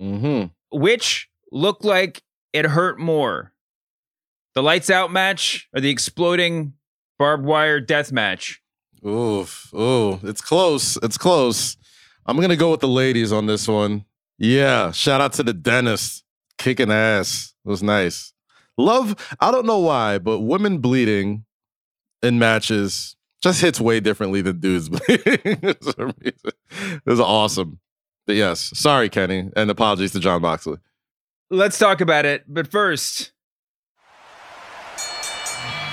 Mm-hmm. Which looked like it hurt more? The lights out match or the exploding barbed wire death match? Oof. Ooh, it's close. It's close. I'm gonna go with the ladies on this one. Yeah. Shout out to the dentist. Kicking ass. It was nice. Love, I don't know why, but women bleeding in matches just hits way differently than dudes bleeding. it was awesome. But yes, sorry, Kenny, and apologies to Jon Moxley. Let's talk about it. But first,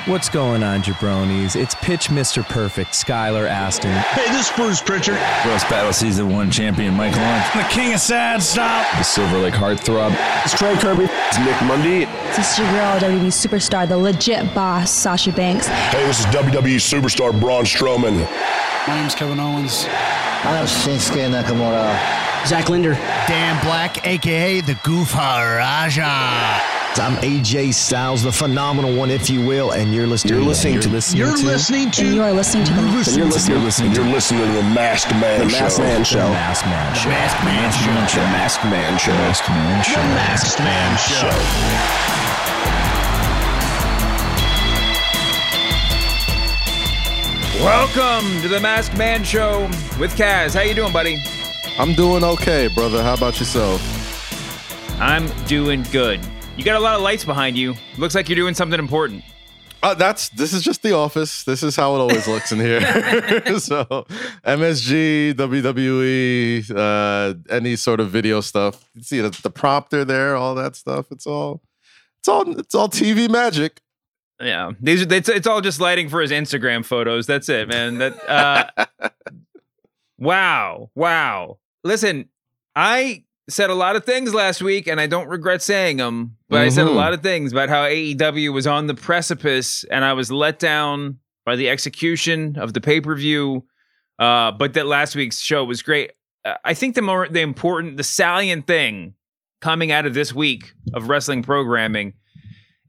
What's going on, jabronis? It's Pitch Mr. Perfect, Skylar Aston. Hey, this is Bruce Pritchard. Roast Battle Season 1 champion Mike Lawrence. The king of sad stop. The Silver Lake Heartthrob. It's Trey Kirby. It's Nick Mundy. This is your girl, WWE superstar, the legit boss, Sasha Banks. Hey, this is WWE superstar Braun Strowman. My name's Kevin Owens. I'm Shinsuke Nakamura. Zach Linder. Dan Black, aka the Goof Raja. I'm AJ Styles, the phenomenal one, if you will, and you're listening. You're listening to. Listening you're listening to. You are listening to. You're listening. You're listening. You're listening. You're listening to the Masked Man the Show. Masked Man Show. The Masked Man Show. Masked Man Show. The Masked Man Show. Masked Man Show. The Masked Man Show. welcome to the Masked Man Show with Kaz. How you doing, buddy? I'm doing okay, brother. How about yourself? I'm doing good. You got a lot of lights behind you. Looks like you're doing something important. Uh, that's this is just the office. This is how it always looks in here. so MSG, WWE, uh, any sort of video stuff. You see the, the prompter there, all that stuff. It's all, it's all, it's all TV magic. Yeah, these are it's, it's all just lighting for his Instagram photos. That's it, man. That uh, wow, wow. Listen, I said a lot of things last week, and I don't regret saying them. But I said a Mhm. lot of things about how AEW was on the precipice, and I was let down by the execution of the pay per view. Uh, but that last week's show was great. Uh, I think the more the important, the salient thing coming out of this week of wrestling programming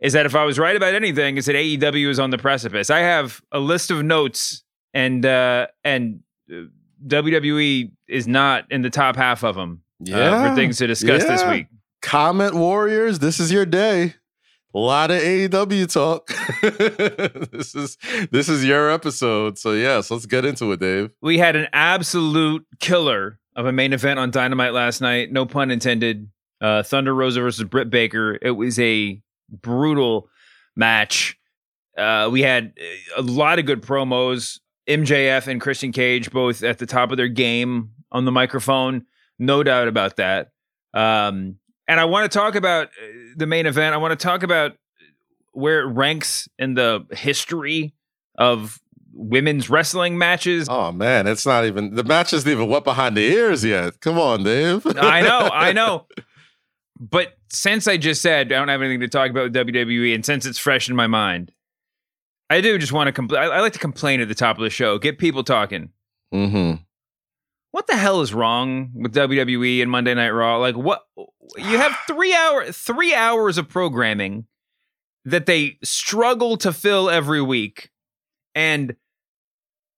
is that if I was right about anything, is that AEW is on the precipice. I have a list of notes, and uh, and uh, WWE is not in the top half of them uh, for things to discuss this week. Comment Warriors, this is your day. A lot of AEW talk. this is this is your episode. So yes, let's get into it, Dave. We had an absolute killer of a main event on Dynamite last night. No pun intended. Uh, Thunder Rosa versus Britt Baker. It was a brutal match. Uh, we had a lot of good promos. MJF and Christian Cage both at the top of their game on the microphone. No doubt about that. Um, and I want to talk about uh, the main event. I want to talk about where it ranks in the history of women's wrestling matches. Oh man, it's not even the match isn't even wet behind the ears yet. Come on, Dave. I know, I know. But since I just said I don't have anything to talk about with WWE, and since it's fresh in my mind, I do just want to complain. I like to complain at the top of the show, get people talking. Mm-hmm. What the hell is wrong with WWE and Monday Night Raw? Like, what you have three hour, three hours of programming that they struggle to fill every week. And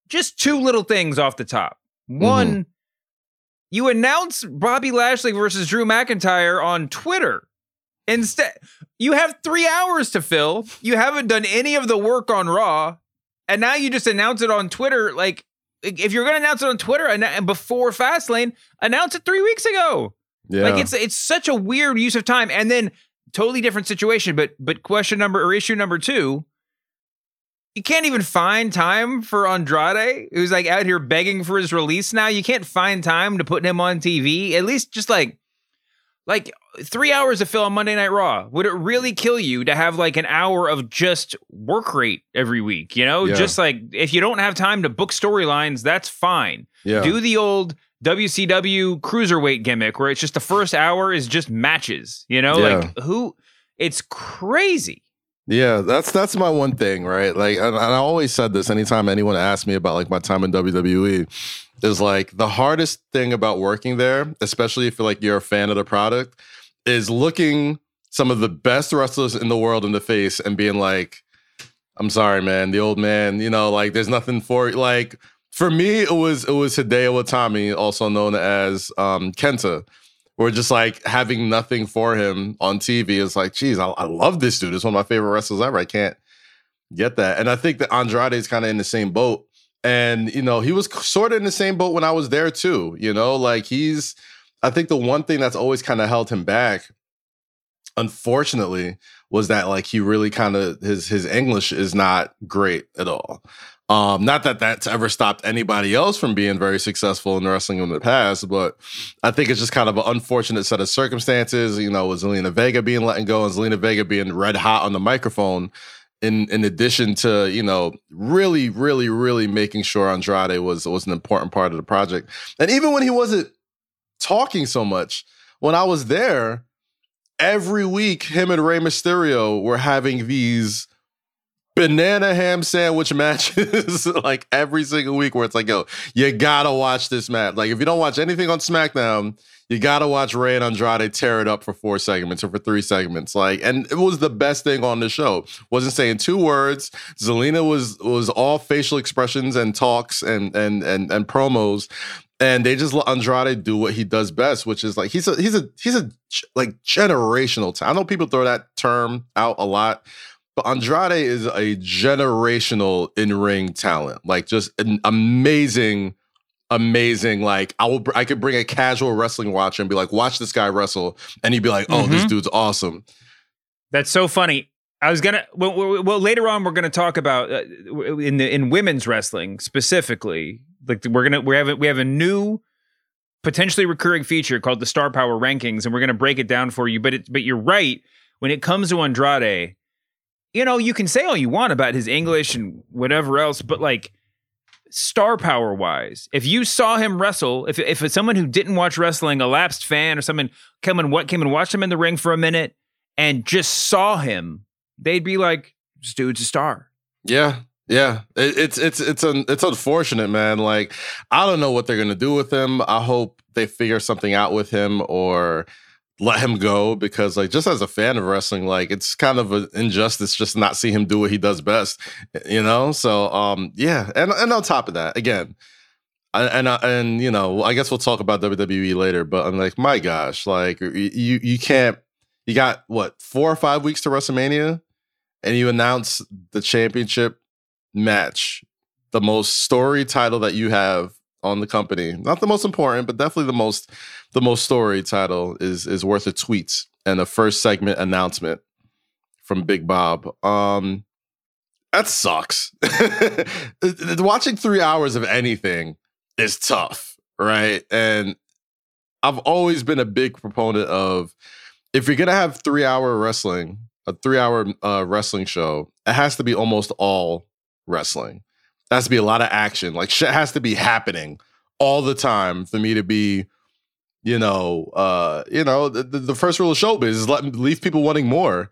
just two little things off the top. One, you announce Bobby Lashley versus Drew McIntyre on Twitter. Instead, you have three hours to fill. You haven't done any of the work on Raw, and now you just announce it on Twitter. Like, if you're going to announce it on Twitter and before Fastlane, announce it three weeks ago. Yeah. Like, it's it's such a weird use of time. And then totally different situation. But but question number or issue number two, you can't even find time for Andrade, who's like out here begging for his release now. You can't find time to put him on TV. At least just like like three hours of fill on Monday Night Raw. Would it really kill you to have like an hour of just work rate every week? You know, Yeah. just like if you don't have time to book storylines, that's fine. Yeah. Do the old WCW cruiserweight gimmick where it's just the first hour is just matches. You know, Yeah. like who? It's crazy. Yeah, that's that's my one thing, right? Like, and, and I always said this anytime anyone asked me about like my time in WWE, is like the hardest thing about working there, especially if you're like you're a fan of the product, is looking some of the best wrestlers in the world in the face and being like, "I'm sorry, man, the old man, you know, like there's nothing for like." For me, it was it was Hideo Itami, also known as um, Kenta we're just like having nothing for him on TV. It's like, geez, I, I love this dude. It's one of my favorite wrestlers ever. I can't get that. And I think that Andrade is kind of in the same boat. And, you know, he was sort of in the same boat when I was there too. You know, like he's, I think the one thing that's always kind of held him back, unfortunately, was that like he really kind of his his English is not great at all. Um, not that that's ever stopped anybody else from being very successful in wrestling in the past, but I think it's just kind of an unfortunate set of circumstances. You know, with Zelina Vega being letting go and Zelina Vega being red hot on the microphone. In in addition to you know really really really making sure Andrade was was an important part of the project, and even when he wasn't talking so much, when I was there, every week him and Rey Mysterio were having these banana ham sandwich matches like every single week where it's like, yo, you gotta watch this match. Like if you don't watch anything on SmackDown, you gotta watch Rey and Andrade tear it up for four segments or for three segments. Like, and it was the best thing on the show. Wasn't saying two words. Zelina was was all facial expressions and talks and and and and promos. And they just let Andrade do what he does best, which is like he's a he's a he's a like generational. talent. I know people throw that term out a lot, but Andrade is a generational in ring talent, like just an amazing, amazing. Like I will, I could bring a casual wrestling watcher and be like, watch this guy wrestle, and he'd be like, oh, this Mhm. dude's awesome. That's so funny. I was gonna well, well, well later on we're gonna talk about uh, in the in women's wrestling specifically. Like we're gonna we have a, we have a new potentially recurring feature called the Star Power Rankings, and we're gonna break it down for you. But it but you're right when it comes to Andrade. You know you can say all you want about his English and whatever else, but like star power wise, if you saw him wrestle, if if someone who didn't watch wrestling, a lapsed fan or someone came and what came and watched him in the ring for a minute and just saw him, they'd be like, "This dude's a star." Yeah, yeah. It, it's it's it's un, it's unfortunate, man. Like I don't know what they're gonna do with him. I hope they figure something out with him or let him go because like just as a fan of wrestling like it's kind of an injustice just not see him do what he does best you know so um yeah and and on top of that again and I- and you know i guess we'll talk about wwe later but i'm like my gosh like you you can't you got what four or five weeks to wrestlemania and you announce the championship match the most story title that you have on the company. Not the most important but definitely the most the most story title is is worth a tweet and a first segment announcement from big bob. Um that sucks. Watching three hours of anything is tough right? And i've always been a big proponent of if you're gonna have three hour wrestling a three hour uh, wrestling show it has to be almost all wrestling. There has to be a lot of action. Like shit has to be happening all the time for me to be you know uh you know the, the first rule of showbiz is let leave people wanting more.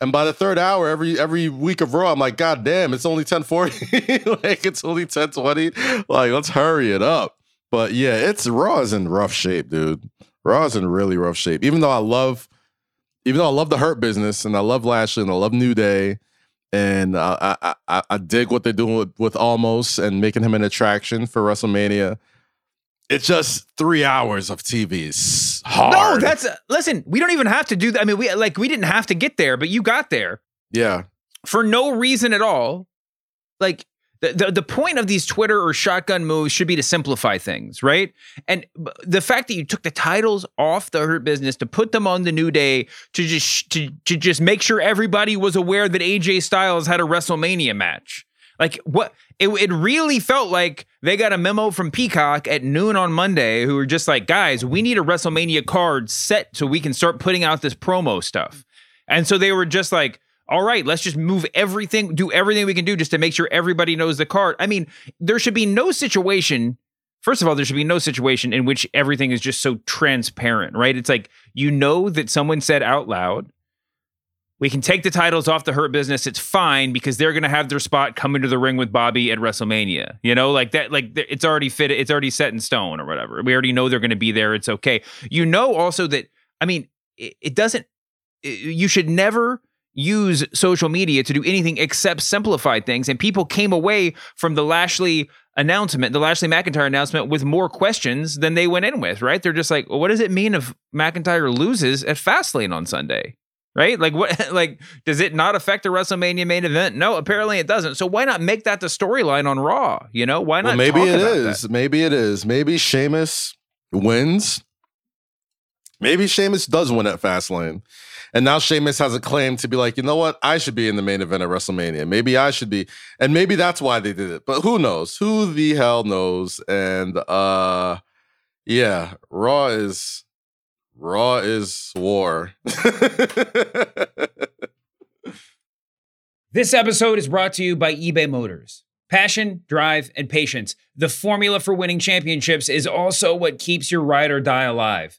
And by the third hour every every week of raw i'm like god damn it's only 1040 like it's only 1020 like let's hurry it up. But yeah it's raw is in rough shape dude. Raw is in really rough shape. Even though i love even though I love the Hurt business and I love Lashley and I love New Day, and uh, I, I I dig what they're doing with, with Omos and making him an attraction for WrestleMania. It's just three hours of TV. It's hard. No, that's listen. We don't even have to do that. I mean, we like we didn't have to get there, but you got there yeah. for no reason at all. Like the, the the point of these Twitter or shotgun moves should be to simplify things, right? And the fact that you took the titles off the Hurt Business to put them on the New Day to just to to just make sure everybody was aware that AJ Styles had a WrestleMania match. Like what it, it really felt like they got a memo from Peacock at noon on Monday who were just like, guys, we need a WrestleMania card set so we can start putting out this promo stuff. And so they were just like, all right, let's just move everything, do everything we can do just to make sure everybody knows the card. I mean, there should be no situation. First of all, there should be no situation in which everything is just so transparent, right? It's like you know that someone said out loud, we can take the titles off the Hurt Business. It's fine because they're going to have their spot come into the ring with Bobby at WrestleMania. You know, like that, like it's already fit, it's already set in stone or whatever. We already know they're going to be there. It's okay. You know, also that, I mean, it, it doesn't, it- you should never use social media to do anything except simplify things. And people came away from the Lashley announcement, the Lashley McIntyre announcement, with more questions than they went in with, right? They're just like, well, what does it mean if McIntyre loses at Fastlane on Sunday? Right? Like what like does it not affect the WrestleMania main event? No, apparently it doesn't. So why not make that the storyline on Raw? You know, why not? Well, maybe it is. that? Maybe it is. Maybe Sheamus wins. Maybe Sheamus does win at Fastlane. And now Sheamus has a claim to be like, you know what? I should be in the main event of WrestleMania. Maybe I should be. And maybe that's why they did it. But who knows? Who the hell knows? And uh yeah, Raw is Raw is war. This episode is brought to you by eBay Motors. Passion, drive, and patience. The formula for winning championships is also what keeps your ride or die alive.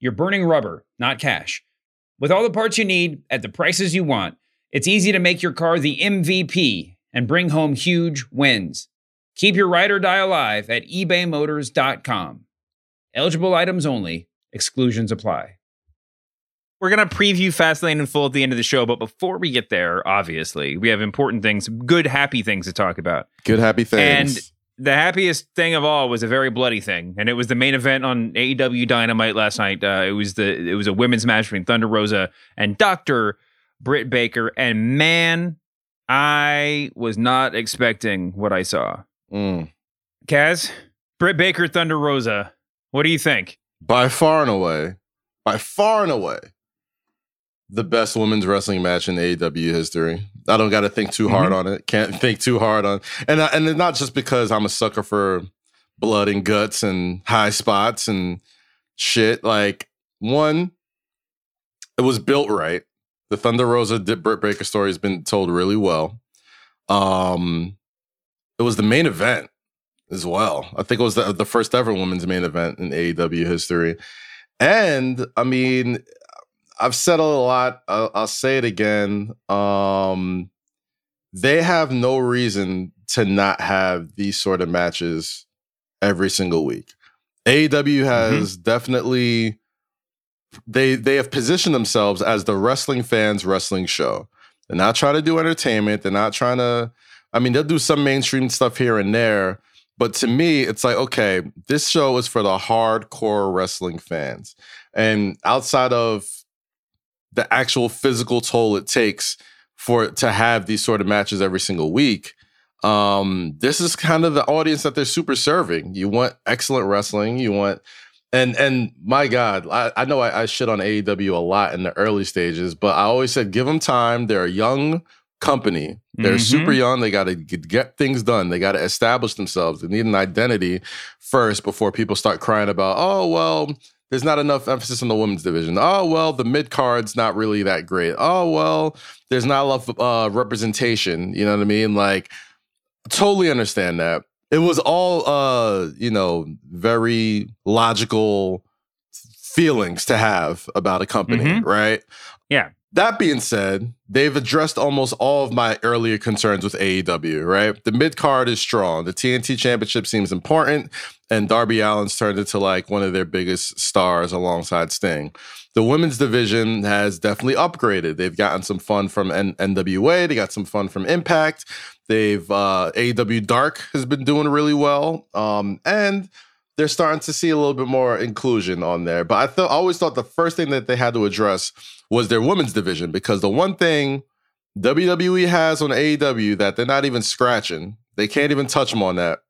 you're burning rubber, not cash. With all the parts you need at the prices you want, it's easy to make your car the MVP and bring home huge wins. Keep your ride or die alive at ebaymotors.com. Eligible items only, exclusions apply. We're going to preview Fastlane in full at the end of the show, but before we get there, obviously, we have important things, good, happy things to talk about. Good happy things. And the happiest thing of all was a very bloody thing, and it was the main event on AEW Dynamite last night. Uh, it was the it was a women's match between Thunder Rosa and Doctor Britt Baker, and man, I was not expecting what I saw. Mm. Kaz, Britt Baker, Thunder Rosa. What do you think? by far and away, by far and away, the best women's wrestling match in AEW history. I don't got to think too hard on it. Can't think too hard on, and I, and it's not just because I'm a sucker for blood and guts and high spots and shit. Like one, it was built right. The Thunder Rosa Dip Britt Baker story has been told really well. Um, it was the main event as well. I think it was the, the first ever women's main event in AEW history. And I mean, I've said a lot. I'll, I'll say it again. Um, they have no reason to not have these sort of matches every single week. AEW has definitely they they have positioned themselves as the wrestling fans wrestling show. They're not trying to do entertainment. They're not trying to. I mean, they'll do some mainstream stuff here and there, but to me, it's like okay, this show is for the hardcore wrestling fans, and outside of the actual physical toll it takes for to have these sort of matches every single week. Um, this is kind of the audience that they're super serving. You want excellent wrestling. You want and and my God, I, I know I, I shit on AEW a lot in the early stages, but I always said give them time. They're a young company. They're Mhm. super young. They got to get things done. They got to establish themselves. They need an identity first before people start crying about, oh well, there's not enough emphasis on the women's division. Oh well, the mid card's not really that great. Oh well, there's not enough uh, representation. You know what I mean? Like, totally understand that. It was all, uh, you know, very logical feelings to have about a company, Mhm. right? Yeah. That being said, they've addressed almost all of my earlier concerns with AEW, right? The mid card is strong. The TNT championship seems important, and Darby Allin's turned into like one of their biggest stars alongside Sting. The women's division has definitely upgraded. They've gotten some fun from N- NWA, they got some fun from Impact. They've uh AEW Dark has been doing really well. Um, and they're starting to see a little bit more inclusion on there. But I thought I always thought the first thing that they had to address was their women's division because the one thing WWE has on AEW that they're not even scratching, they can't even touch them on that,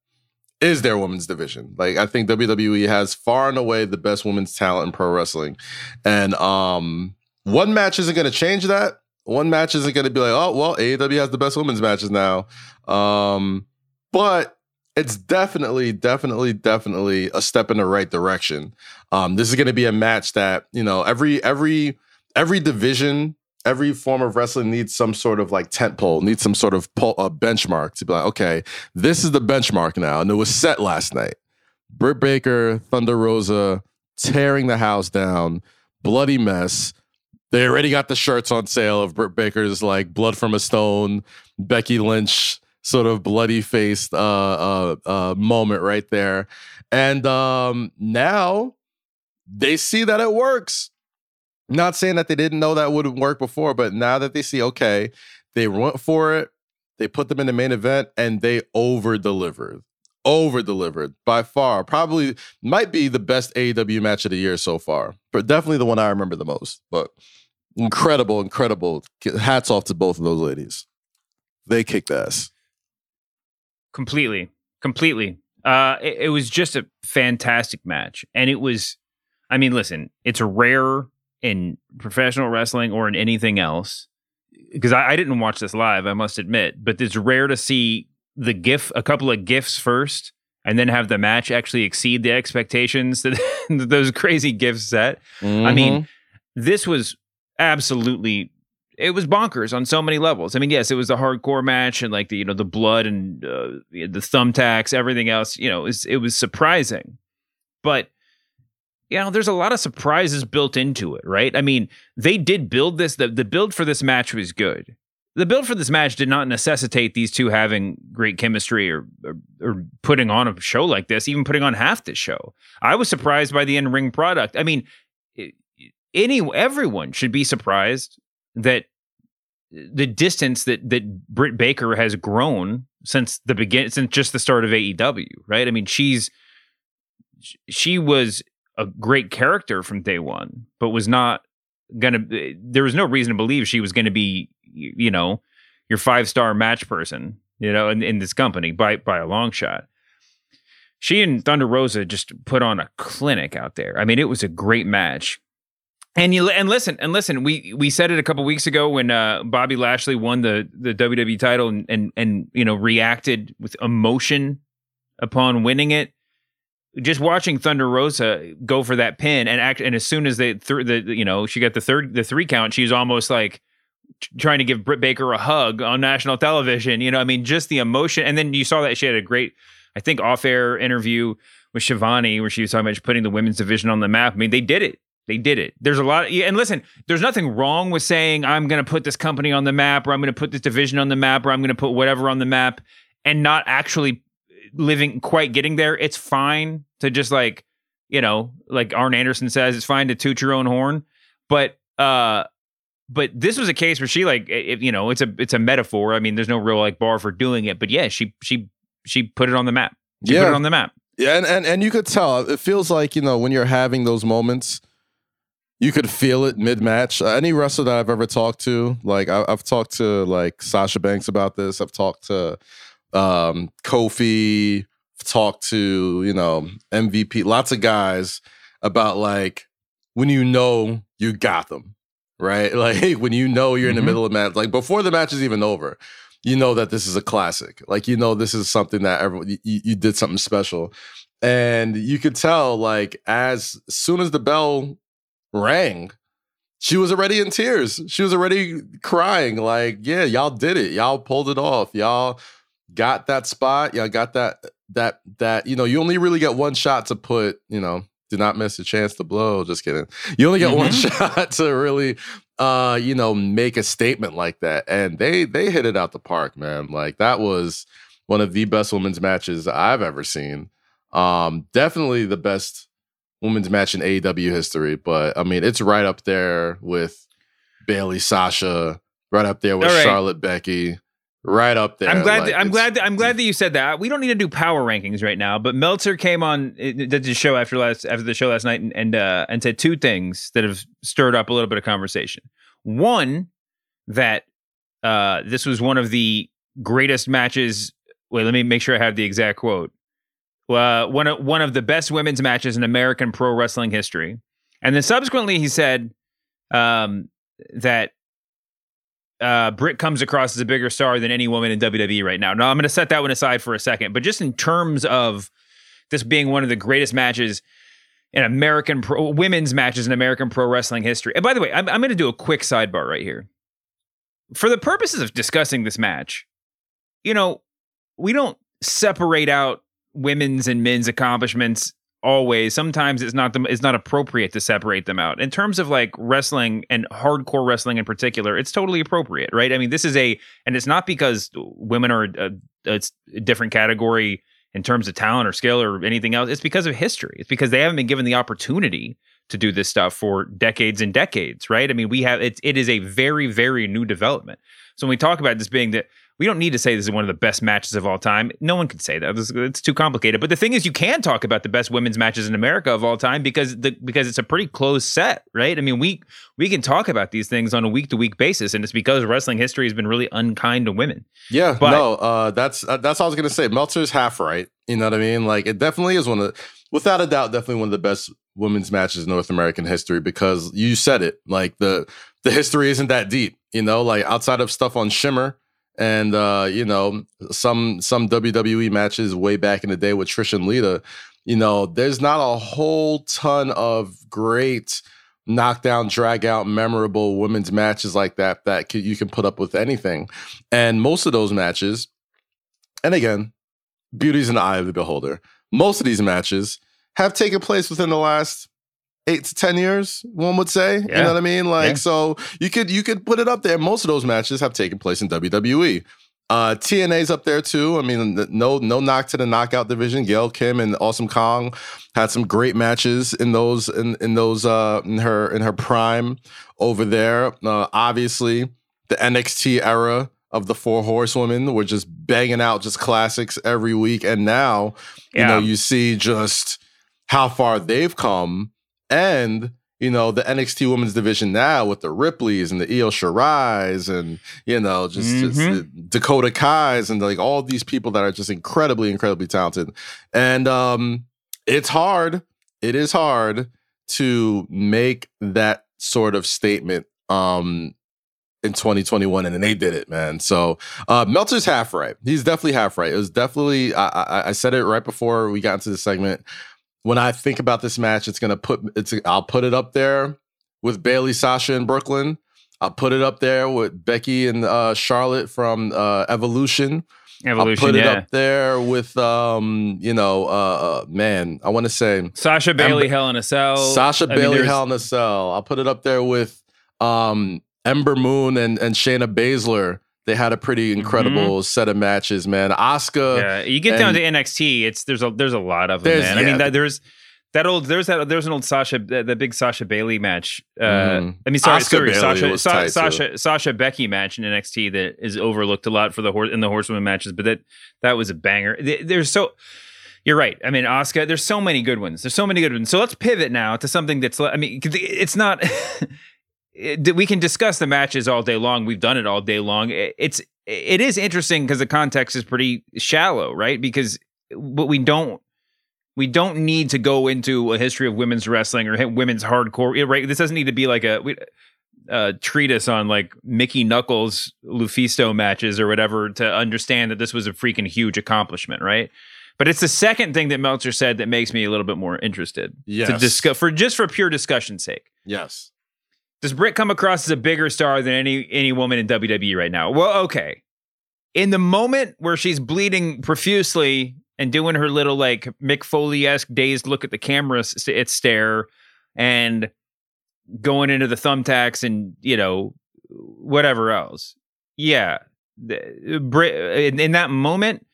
is their women's division. Like I think WWE has far and away the best women's talent in pro wrestling. And um one match isn't gonna change that. One match isn't gonna be like, oh well, AEW has the best women's matches now. Um, but it's definitely, definitely, definitely a step in the right direction. Um, this is going to be a match that you know every every every division, every form of wrestling needs some sort of like tent pole, needs some sort of pole, uh, benchmark to be like, okay, this is the benchmark now, and it was set last night. Britt Baker, Thunder Rosa, tearing the house down, bloody mess. They already got the shirts on sale of Britt Baker's like blood from a stone, Becky Lynch sort of bloody faced uh, uh, uh, moment right there. And um, now they see that it works. Not saying that they didn't know that wouldn't work before, but now that they see, okay, they went for it, they put them in the main event, and they over delivered. Over delivered by far. Probably might be the best AEW match of the year so far, but definitely the one I remember the most. But incredible, incredible. Hats off to both of those ladies. They kicked ass completely. Completely. Uh it, it, was just a fantastic match. And it was i mean listen it's rare in professional wrestling or in anything else because I, I, didn't watch this live i must admit but it's rare to see the gif a couple of gifs first and then have the match actually exceed the expectations that those crazy gifs set. Mm-hmm. i mean this was absolutely it was bonkers on so many levels. I mean, yes, it was a hardcore match and like the you know the blood and uh, the thumbtacks, everything else. You know, it was, it was surprising, but you know, there's a lot of surprises built into it, right? I mean, they did build this. The the build for this match was good. The build for this match did not necessitate these two having great chemistry or, or, or putting on a show like this, even putting on half this show. I was surprised by the in ring product. I mean, any everyone should be surprised that the distance that that Britt Baker has grown since the begin since just the start of AEW, right? I mean, she's she was a great character from day one, but was not gonna. Eh, there was no reason to believe she was to be, you know, your five star match person, you know, in, in this company by by a long shot. She and Thunder Rosa just put on a clinic out there. I mean, it was a great match. And you and listen and listen. We we said it a couple weeks ago when uh, Bobby Lashley won the the WWE title and, and and you know reacted with emotion upon winning it. Just watching Thunder Rosa go for that pin and act, and as soon as they th- the you know she got the third the three count, she was almost like trying to give Britt Baker a hug on national television. You know, I mean, just the emotion. And then you saw that she had a great, I think, off air interview with Shivani where she was talking about putting the women's division on the map. I mean, they did it. They did it. There's a lot. Of, and listen, there's nothing wrong with saying I'm going to put this company on the map, or I'm going to put this division on the map, or I'm going to put whatever on the map, and not actually living quite getting there. It's fine to just like, you know, like Arn Anderson says, it's fine to toot your own horn. But uh, but this was a case where she like, if, you know, it's a it's a metaphor. I mean, there's no real like bar for doing it, but yeah, she she she put it on the map. She yeah. put it on the map. Yeah, and, and and you could tell. It feels like you know when you're having those moments you could feel it mid match. Uh, any wrestler that I've ever talked to, like I, have talked to like Sasha Banks about this. I've talked to um, Kofi. I've talked to you know MVP. Lots of guys about like when you know you got them right. Like when you know you're in the Mm-hmm. middle of match, like before the match is even over. You know that this is a classic. Like you know this is something that everyone you, you did something special. and you could tell like as soon as the bell rang, she was already in tears. She was already crying. Like, yeah, y'all did it. Y'all pulled it off. Y'all got that spot. Y'all got that that that you know. You only really get one shot to put. You know, do not miss a chance to blow. Just kidding. You only get mm-hmm. one shot to really, uh, you know, make a statement like that. And they they hit it out the park, man. Like that was one of the best women's matches I've ever seen. Um, definitely the best women's match in AEW history. But I mean, it's right up there with Bayley, Sasha, right up there with right. Charlotte, Becky right up there. I'm glad. Like, that, I'm glad. That, I'm glad that you said that. We don't need to do power rankings right now. But Meltzer came on did the show after last after the show last night and and, uh, and said two things that have stirred up a little bit of conversation. One that uh, this was one of the greatest matches. Wait, let me make sure I have the exact quote. Uh, one of one of the best women's matches in American pro wrestling history. And then subsequently, he said um, that uh, Britt comes across as a bigger star than any woman in WWE right now. Now, I'm going to set that one aside for a second, but just in terms of this being one of the greatest matches in American pro, women's matches in American pro wrestling history. And by the way, I'm, I'm going to do a quick sidebar right here. For the purposes of discussing this match, you know, we don't separate out women's and men's accomplishments always sometimes it's not the, it's not appropriate to separate them out. In terms of like wrestling and hardcore wrestling in particular it's totally appropriate right? I mean this is a and it's not because women are uh, a, a, a different category in terms of talent or skill or anything else. It's because of history. It's because they haven't been given the opportunity to do this stuff for decades and decades right? I mean we have it, it is a very very new development. So when we talk about this being that we don't need to say this is one of the best matches of all time. No one can say that. It's too complicated. But the thing is, you can talk about the best women's matches in America of all time because the because it's a pretty close set, right? I mean, we we can talk about these things on a week to week basis, and it's because wrestling history has been really unkind to women. Yeah, but, no, uh, that's uh, that's all I was gonna say. Meltzer's half right. You know what I mean? Like it definitely is one of, the, without a doubt, definitely one of the best women's matches in North American history because you said it. Like the the history isn't that deep. You know, like outside of stuff on Shimmer and uh, you know some some WWE matches way back in the day with Trish and Lita. You know, there's not a whole ton of great knockdown, drag out, memorable women's matches like that that you can put up with anything. And most of those matches, and again, beauty's in the eye of the beholder. Most of these matches have taken place within the last eight to ten years, one would say. Yeah. You know what I mean? Like, yeah. so you could you could put it up there. Most of those matches have taken place in WWE. Uh, TNA's up there too. I mean, no no knock to the knockout division. Gail Kim and Awesome Kong had some great matches in those in in those uh in her in her prime over there. Uh, obviously, the NXT era of the Four Horsewomen were just banging out just classics every week, and now yeah. you know you see just how far they've come and you know the NXT Women's Division now with the Ripleys and the Io Shirai's and you know just, mm-hmm. just Dakota Kai's and like all these people that are just incredibly incredibly talented, and um, it's hard. It is hard to make that sort of statement um in 2021 and they did it man. So uh meltzer's half right. He's definitely half right. It was definitely I, I i said it right before we got into the segment when I think about this match, it's gonna put it's I'll put it up there with Bayley, Sasha, and Brooklyn. I'll put it up there with Becky and uh, Charlotte from uh, Evolution. Evolution. I'll put yeah. it up there with um, you know, uh, uh man, I want to say Sasha Bayley, Ember, Hell in a Cell. Sasha I Bayley, mean, Hell in a Cell. I'll put it up there with um Ember Moon and and Shayna Baszler they had a pretty mm-hmm. incredible mm-hmm. set of matches, man. Asuka. Yeah, you get down to NXT, it's there's a there's a lot of them, man. Yeah. I mean, that, there's that old there's that there's an old Sasha the, big Sasha Bayley match. Uh, mm. I mean, sorry, sorry, Sasha Sa- Sasha Sasha Becky match in NXT that is overlooked a lot for the horse in the horsewoman matches, but that that was a banger. There's so. You're right. I mean, Oscar. There's so many good ones. There's so many good ones. So let's pivot now to something that's. I mean, it's not. it, we can discuss the matches all day long. We've done it all day long. It, it's it is interesting because the context is pretty shallow, right? Because but we don't we don't need to go into a history of women's wrestling or women's hardcore. Right? This doesn't need to be like a. a treatise on like Mickie Knuckles Lufisto matches or whatever to understand that this was a freaking huge accomplishment, right? But it's the second thing that Meltzer said that makes me a little bit more interested. To discuss for just for pure discussion's sake. Yes. Does Britt come across as a bigger star than any any woman in WWE right now? Well, okay. In the moment where she's bleeding profusely and doing her little like Mick Foley esque dazed look at the camera s- it stare and going into the thumbtacks and you know whatever else, yeah, the- Brit in, in that moment.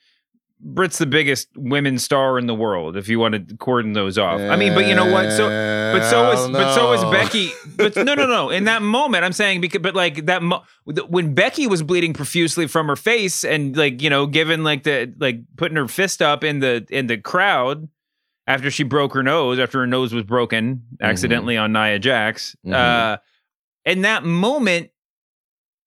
Britt's the biggest women's star in the world. If you want to cordon those off, I mean, but you know what? So, but so is but so is. Becky. But no, no, no. In that moment, I'm saying because, but like that mo- when Becky was bleeding profusely from her face and like you know, given like the like putting her fist up in the in the crowd after she broke her nose after her nose was broken Mm-hmm. accidentally on Nia Jax. Mhm. Uh, in that moment,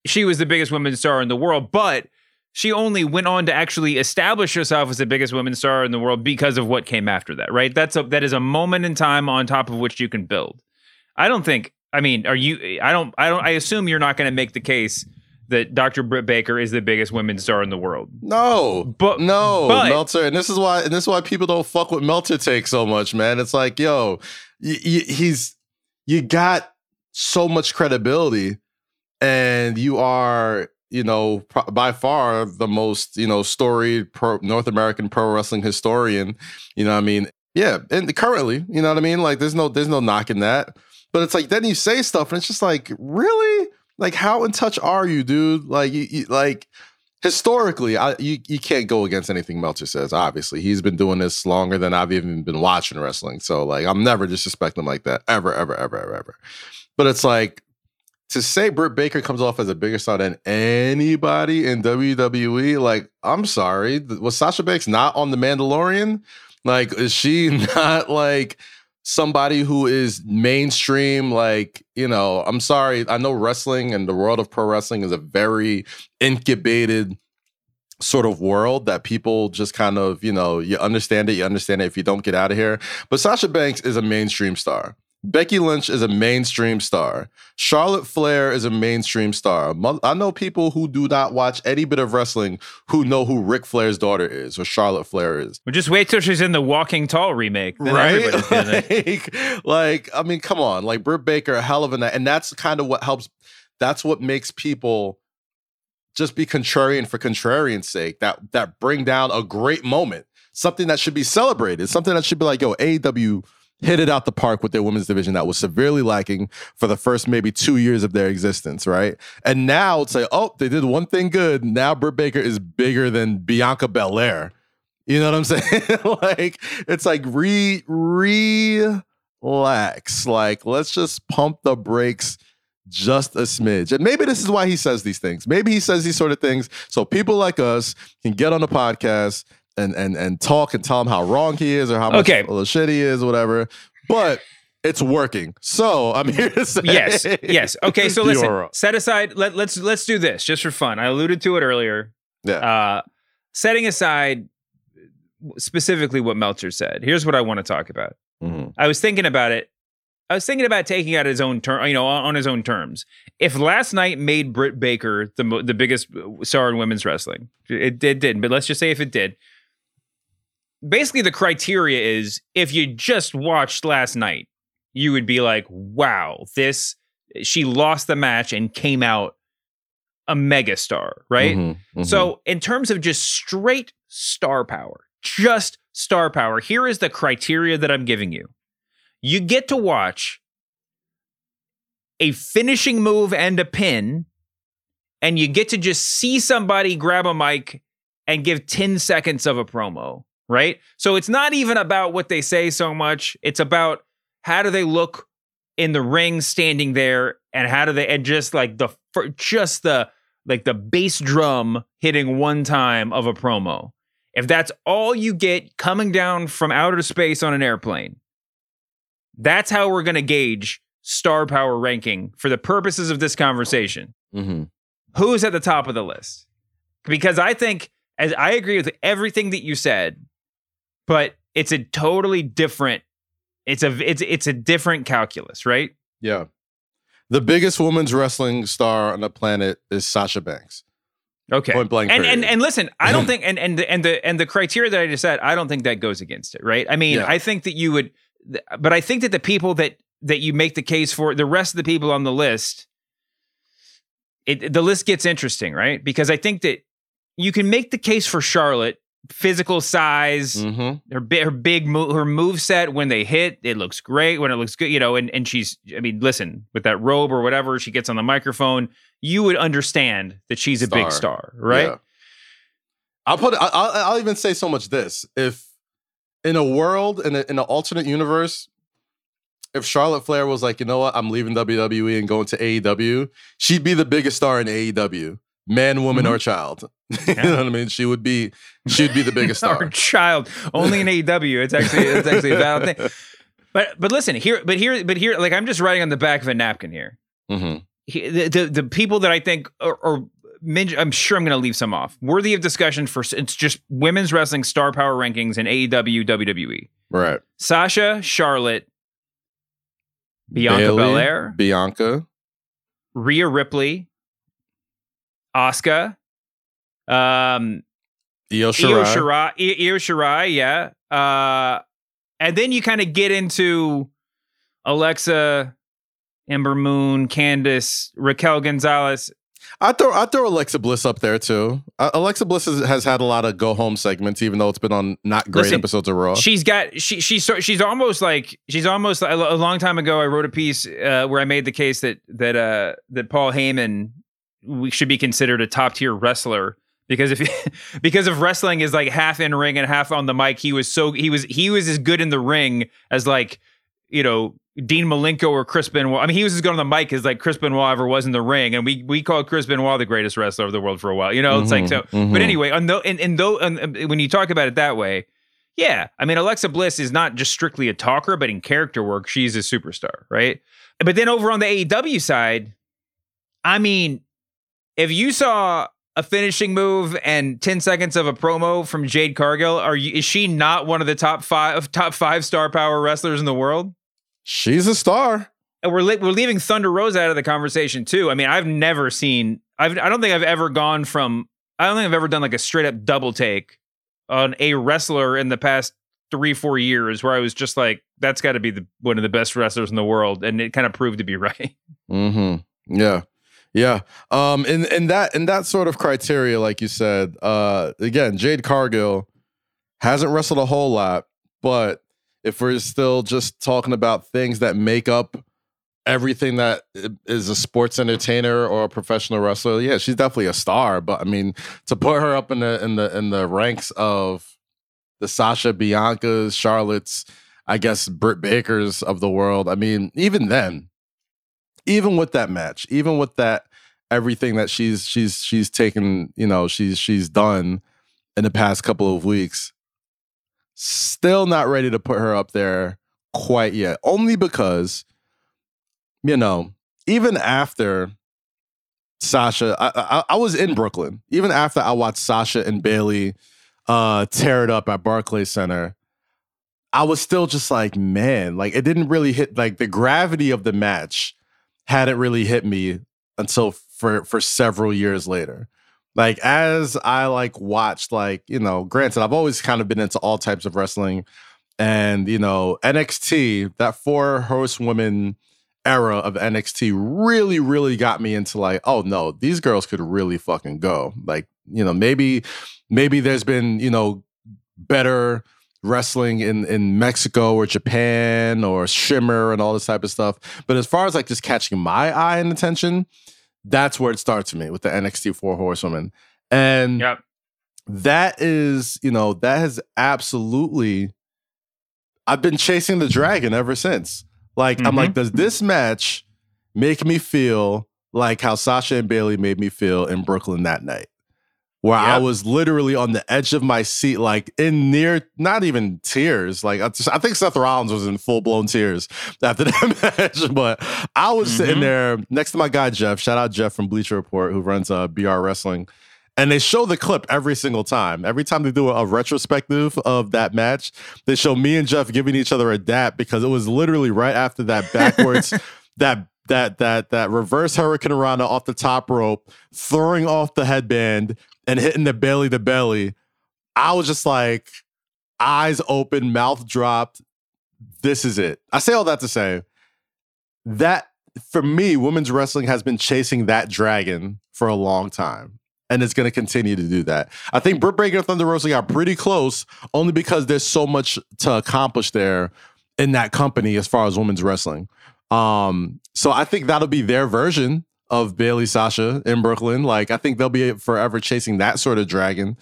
she was the biggest women's star in the world, but she only went on to actually establish herself as the biggest women's star in the world because of what came after that, right? That's a that is a moment in time on top of which you can build. I don't think I mean, are you I don't I don't I assume you're not going to make the case that Dr. Britt Baker is the biggest women's star in the world. No, but no, but- Meltzer, and this is why, and this is why people don't fuck with Meltzer take so much, man. It's like, yo, y- y- he's you got so much credibility, and you are, you know, pro- by far the most, you know, storied pro- North American pro wrestling historian. You know, I mean, yeah, and currently, you know what I mean. Like, there's no, there's no knocking that, but it's like then you say stuff, and it's just like, really, like, how in touch are you, dude? Like, you, you like historically, I, you you can't go against anything Meltzer says. Obviously, he's been doing this longer than I've even been watching wrestling. So like, I'm never disrespecting him like that ever, ever, ever, ever, ever. But it's like to say Britt Baker comes off as a bigger star than anybody in WWE. Like, I'm sorry, was Sasha Banks not on The Mandalorian? Like, is she not like? somebody who is mainstream like you know i'm sorry i know wrestling and the world of pro wrestling is a very incubated sort of world that people just kind of you know you understand it you understand it if you don't get out of here but sasha banks is a mainstream star becky lynch is a mainstream star. Charlotte flair is a mainstream star. I know people who do not watch any bit of wrestling who know who Ric flair's daughter is or charlotte flair is. Well, just wait till she's in the Walking Tall remake. Then gonna- like, like, I mean, come on, like Britt Baker, a hell of a night, and that's kind of what helps. That's what makes people just be contrarian for contrarian's sake. That that bring down a great moment, something that should be celebrated, something that should be like, yo, AEW hit it out the park with their women's division that was severely lacking for the first maybe two years of their existence, right? And now it's like, oh, they did one thing good. Now Britt Baker is bigger than Bianca Belair. You know what I'm saying? like it's like re relax. Like let's just pump the brakes just a smidge. And maybe this is why he says these things. Maybe he says these sort of things so people like us can get on the podcast and and and talk and tell him how wrong he is or how much Okay. of shit he is, whatever. But it's working. So I'm here to say yes, yes. Okay, so listen. Set aside. Let, let's let's do this just for fun. I alluded to it earlier. Yeah. Uh, setting aside specifically what Meltzer said. Here's what I want to talk about. Mhm. I was thinking about it. I was thinking about taking out his own term, you know, on, on his own terms. If last night made Britt Baker the mo- the biggest star in women's wrestling, it, it didn't. But let's just say if it did, basically the criteria is if you just watched last night, you would be like, "Wow, this." She lost the match and came out a megastar, right? Mhm, mhm. So, in terms of just straight star power, just star power, here is the criteria that I'm giving you. You get to watch a finishing move and a pin, and you get to just see somebody grab a mic and give 10 seconds of a promo, right? So, it's not even about what they say so much, it's about how do they look in the ring standing there and how do they and just like the just the like the bass drum hitting one time of a promo. If that's all you get coming down from outer space on an airplane, that's how we're going to gauge star power ranking for the purposes of this conversation. Mhm. Who's at the top of the list? Because I think, as I agree with everything that you said, but it's a totally different. It's a it's it's a different calculus, right? Yeah. The biggest women's wrestling star on the planet is Sasha Banks. Okay. Point blank. And and and listen, I don't think and and the, and the and the criteria that I just said, I don't think that goes against it, right? I mean, Yeah. I think that you would, but I think that the people that that you make the case for, the rest of the people on the list, it the list gets interesting, right? Because I think that you can make the case for Charlotte, physical size, Mhm. her big her big move her move set when they hit it looks great when it looks good you know and and she's i mean listen with that robe or whatever she gets on the microphone you would understand that she's a big star right Yeah. I'll put. I- I'll, I'll even say so much. This if in a world in a, in an alternate universe, if Charlotte Flair was like, you know what, I'm leaving WWE and going to AEW, she'd be the biggest star in AEW, man, woman, Mhm. or child. you know what I mean? She would be. She'd be the biggest Our star. child only in AEW it's actually it's actually a valid thing but but listen here but here but here like i'm just writing on the back of a napkin here Mm-hmm. he- the, the the people that I think are, are I'm sure I'm going to leave some off. Worthy of discussion for it's just women's wrestling star power rankings in AEW, WWE. Right. Sasha, Charlotte, Bianca Bayley, Belair, Bianca. Rhea Ripley, Asuka, um, Io Io Shirai. Shirai, Io Shirai, yeah. Uh, and then you kind of get into Alexa, Ember Moon, Candice, Raquel Gonzalez. I throw I throw Alexa Bliss up there too. Uh, Alexa Bliss has, has had a lot of go home segments, even though it's been on not great Listen, episodes of Raw. She's got she she's so- she's almost like she's almost a, a long time ago. I wrote a piece uh, where I made the case that that uh, that Paul Heyman we should be considered a top tier wrestler because if because if wrestling is like half in ring and half on the mic, he was so he was he was as good in the ring as like you know Dean Malenko or Chris Benoit. I mean, he was as good on the mic as like Chris Benoit ever was in the ring, and we we called Chris Benoit the greatest wrestler of the world for a while. You know, it's like so. Mhm, But anyway, on though and and though and, when you talk about it that way, yeah, I mean Alexa Bliss is not just strictly a talker, but in character work, she's a superstar, right? But then over on the AEW side, I mean, if you saw a finishing move and 10 seconds of a promo from Jade Cargill, are you is she not one of the top 5 top 5 star power wrestlers in the world? She's a star. And we're li- we're leaving Thunder Rosa out of the conversation too. I mean, I've never seen I've I don't think I've ever gone from I don't think I've ever done like a straight up double take on a wrestler in the past 3 4 years where I was just like that's got to be the one of the best wrestlers in the world and it kind of proved to be right. Mm-hmm. Yeah. Yeah. Um, and, and that and that sort of criteria, like you said, uh again, Jade Cargill hasn't wrestled a whole lot, but if we're still just talking about things that make up everything that is a sports entertainer or a professional wrestler, yeah, she's definitely a star. But I mean, to put her up in the in the in the ranks of the Sasha Biancas, Charlotte's, I guess Britt Baker's of the world. I mean, even then, even with that match, even with that everything that she's she's she's taken, you know, she's she's done in the past couple of weeks, still not ready to put her up there quite yet. Only because, you know, even after Sasha, I, I, I was in Brooklyn. Even after I watched Sasha and Bayley uh, tear it up at Barclays Center, I was still just like, man, like it didn't really hit. Like the gravity of the match hadn't really hit me until for for several years later. Like as I like watched, like you know, granted, I've always kind of been into all types of wrestling, and you know, NXT, that four host horsewomen era of NXT really, really got me into like, oh no, these girls could really fucking go. Like, you know, maybe, maybe there's been, you know, better wrestling in in Mexico or Japan or Shimmer and all this type of stuff. But as far as like just catching my eye and attention, that's where it starts for me with the NXT Four Horsewomen. And Yep. that is, you know, that has absolutely I've been chasing the dragon ever since. Like, I'm like, mm-hmm. does this match make me feel like how Sasha and Bayley made me feel in Brooklyn that night? Where I was literally on the edge of my seat, like in near, not even tears. Like I I think Seth Rollins was in full blown tears after that match, but I was sitting Mhm. there next to my guy Jeff. Shout out Jeff from Bleacher Report, who runs uh, BR Wrestling, and they show the clip every single time. Every time they do a, a retrospective of that match, they show me and Jeff giving each other a dap because it was literally right after that backwards, that that that that reverse hurricanrana off the top rope, throwing off the headband and hitting the belly to belly. I was just like, eyes open, mouth dropped. This is it. I say all that to say that for me, women's wrestling has been chasing that dragon for a long time. And it's going to continue to do that. I think Britt Baker and Thunder Rosa got pretty close only because there's so much to accomplish there in that company as far as women's wrestling. Um, so I think that'll be their version of Bayley Sasha in Brooklyn. Like I think they'll be forever chasing that sort of dragon.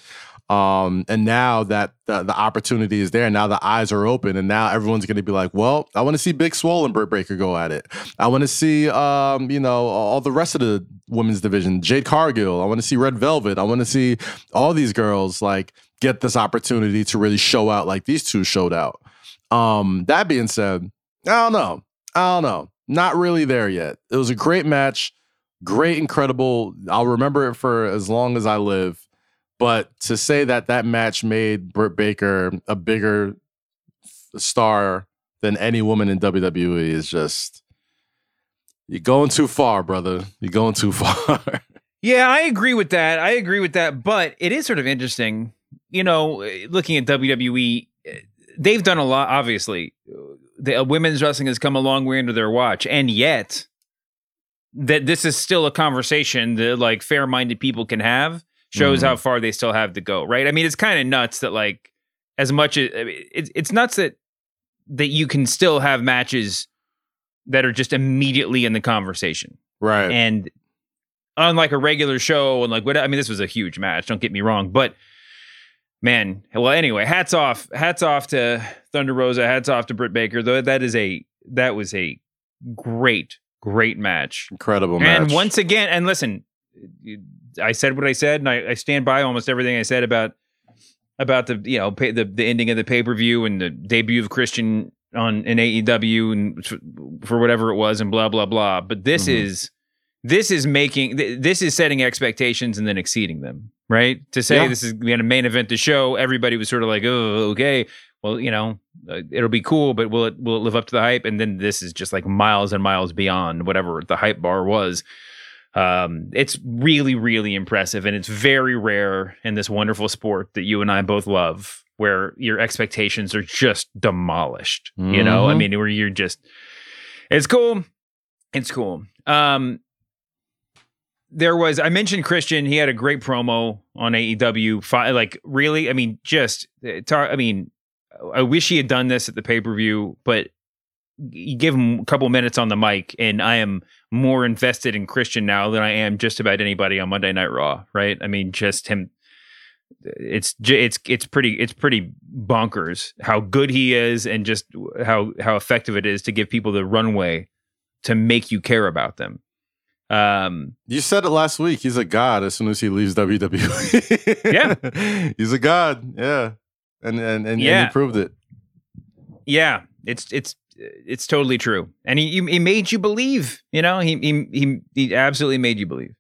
Um, and now that the, the, opportunity is there, now the eyes are open, and now everyone's going to be like, "Well, I want to see Big Swole and Britt Baker go at it. I want to see, um, you know, all the rest of the women's division, Jade Cargill. I want to see Red Velvet. I want to see all these girls like get this opportunity to really show out like these two showed out. Um, that being said, I don't know. I don't know. Not really there yet. It was a great match, great, incredible. I'll remember it for as long as I live. But to say that that match made Britt Baker a bigger star than any woman in WWE is just you're going too far, brother. You're going too far. yeah, I agree with that. I agree with that. But it is sort of interesting, you know, looking at WWE. They've done a lot, obviously. The uh, women's wrestling has come a long way under their watch, and yet that this is still a conversation that like fair-minded people can have shows mm-hmm. how far they still have to go, right? I mean, it's kind of nuts that like as much as I mean, it's it's nuts that that you can still have matches that are just immediately in the conversation, right? And unlike a regular show and like what I mean, this was a huge match. Don't get me wrong, but man, well, anyway, hats off, hats off to Thunder Rosa, hats off to Britt Baker. Though that is a that was a great, great match, incredible match. And once again, and listen, I said what I said, and I, I, stand by almost everything I said about about the you know pay, the the ending of the pay per view and the debut of Christian on in AEW and for whatever it was and blah blah blah. But this mm-hmm. is this is making this is setting expectations and then exceeding them. Right to say yeah. this is we had a main event to show everybody was sort of like oh okay well you know uh, it'll be cool but will it will it live up to the hype and then this is just like miles and miles beyond whatever the hype bar was um, it's really, really impressive, and it's very rare in this wonderful sport that you and I both love, where your expectations are just demolished. Mm-hmm. You know, I mm-hmm. mean, where you're just, it's cool, it's cool. Um, there was I mentioned Christian. He had a great promo on AEW. Like really, I mean, just eh, I mean, I wish he had done this at the pay per view, but you give him a couple minutes on the mic, and I am more invested in Christian now than I am just about anybody on Monday Night Raw. Right? I mean, just him. It's it's it's pretty it's pretty bonkers how good he is, and just how how effective it is to give people the runway to make you care about them. Um, you said it last week. He's a god as soon as he leaves WWE. yeah, he's a god. Yeah, and and and, yeah. and he proved it. Yeah, it's it's it's totally true, and he he made you believe. You know, he he he, he absolutely made you believe.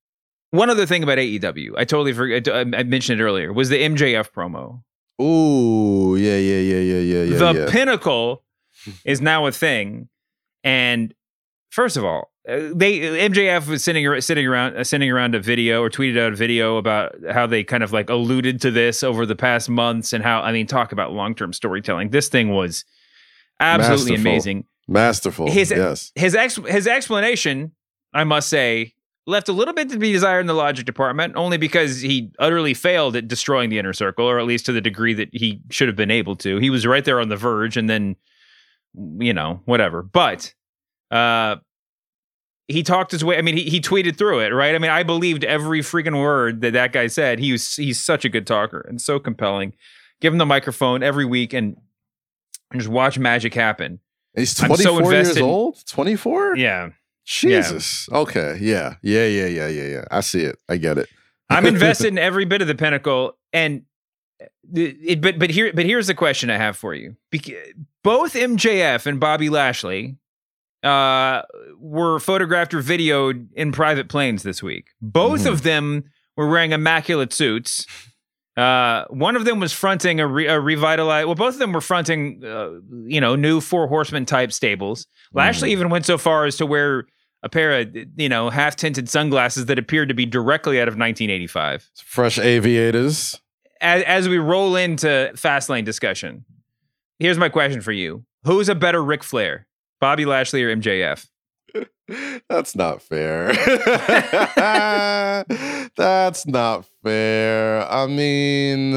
One other thing about AEW, I totally forgot. I mentioned it earlier. Was the MJF promo? Ooh, yeah, yeah, yeah, yeah, yeah, yeah. The yeah. pinnacle is now a thing, and first of all, uh, they MJF was sitting sitting around uh, sending around a video or tweeted out a video about how they kind of like alluded to this over the past months and how I mean talk about long term storytelling. This thing was absolutely Masterful. amazing. Masterful. His yes. his ex, his explanation, I must say, left a little bit to be desired in the logic department, only because he utterly failed at destroying the inner circle, or at least to the degree that he should have been able to. He was right there on the verge, and then, you know, whatever. But uh, he talked his way. I mean, he, he tweeted through it, right? I mean, I believed every freaking word that that guy said. He was he's such a good talker and so compelling. Give him the microphone every week, and and just watch magic happen. He's 24 so years old? 24? Yeah. Jesus. Yeah. Okay. Yeah. Yeah. Yeah. Yeah. Yeah. Yeah. I see it. I get it. I'm invested in every bit of the pinnacle. And uh, it, but but here but here's the question I have for you. both MJF and Bobby Lashley uh, were photographed or videoed in private planes this week. Both mm-hmm. of them were wearing immaculate suits. Uh, one of them was fronting a, re- a revitalized. Well, both of them were fronting, uh, you know, new four horsemen type stables. Lashley mm. even went so far as to wear a pair of you know half tinted sunglasses that appeared to be directly out of 1985. Fresh aviators. As, as we roll into Fastlane discussion, here's my question for you: Who's a better Ric Flair, Bobby Lashley or MJF? That's not fair. That's not fair. I mean,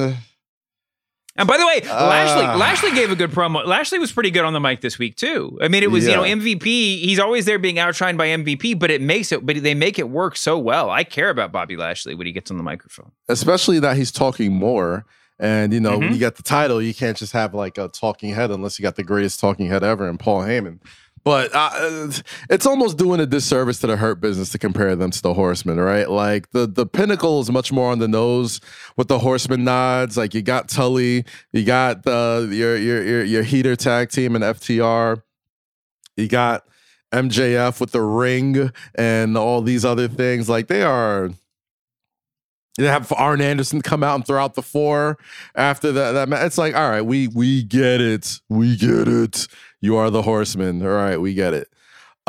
And by the way, Lashley Ah. Lashley gave a good promo. Lashley was pretty good on the mic this week too. I mean, it was you know MVP. He's always there being outshined by MVP, but it makes it. But they make it work so well. I care about Bobby Lashley when he gets on the microphone. especially that he's talking more. And you know, when Mhm. you got the title, you can't just have like a talking head unless you got the greatest talking head ever in Paul Heyman. But uh, it's almost doing a disservice to the Hurt business to compare them to the Horsemen, right? Like the the pinnacle is much more on the nose with the Horseman nods. Like you got Tully, you got the your your your, your heater tag team and FTR, you got MJF with the ring and all these other things. Like they are you have Arn Anderson come out and throw out the four after that. That it's like, all right, we we get it, we get it. You are the Horseman. All right, we get it.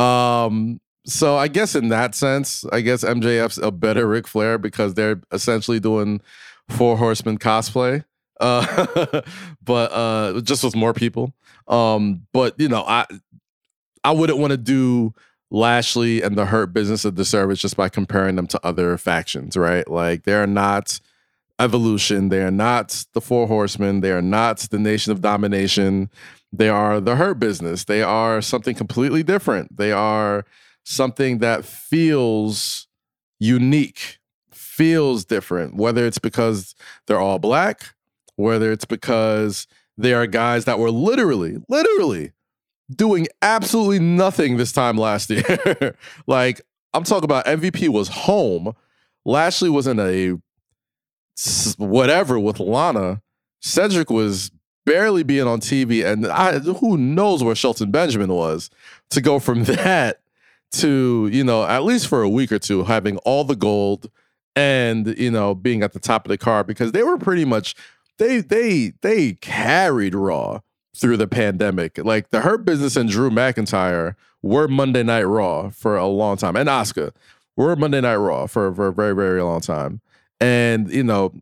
Um, so I guess in that sense, I guess MJF's a better Ric Flair because they're essentially doing Four Horsemen cosplay, uh, but uh, just with more people. Um, but you know, I I wouldn't want to do Lashley and the Hurt business of the Service just by comparing them to other factions, right? Like they are not Evolution, they are not the Four Horsemen, they are not the Nation of Domination. They are the Hurt business. They are something completely different. They are something that feels unique, feels different, whether it's because they're all black, whether it's because they are guys that were literally, literally doing absolutely nothing this time last year. like I'm talking about MVP was home. Lashley was in a whatever with Lana. Cedric was barely being on TV, and I, who knows where Shelton Benjamin was to go from that to you know at least for a week or two having all the gold and you know being at the top of the card because they were pretty much they they they carried Raw through the pandemic. Like the Hurt Business and Drew McIntyre were Monday Night Raw for a long time, and Oscar were Monday Night Raw for for a very very long time. And you know,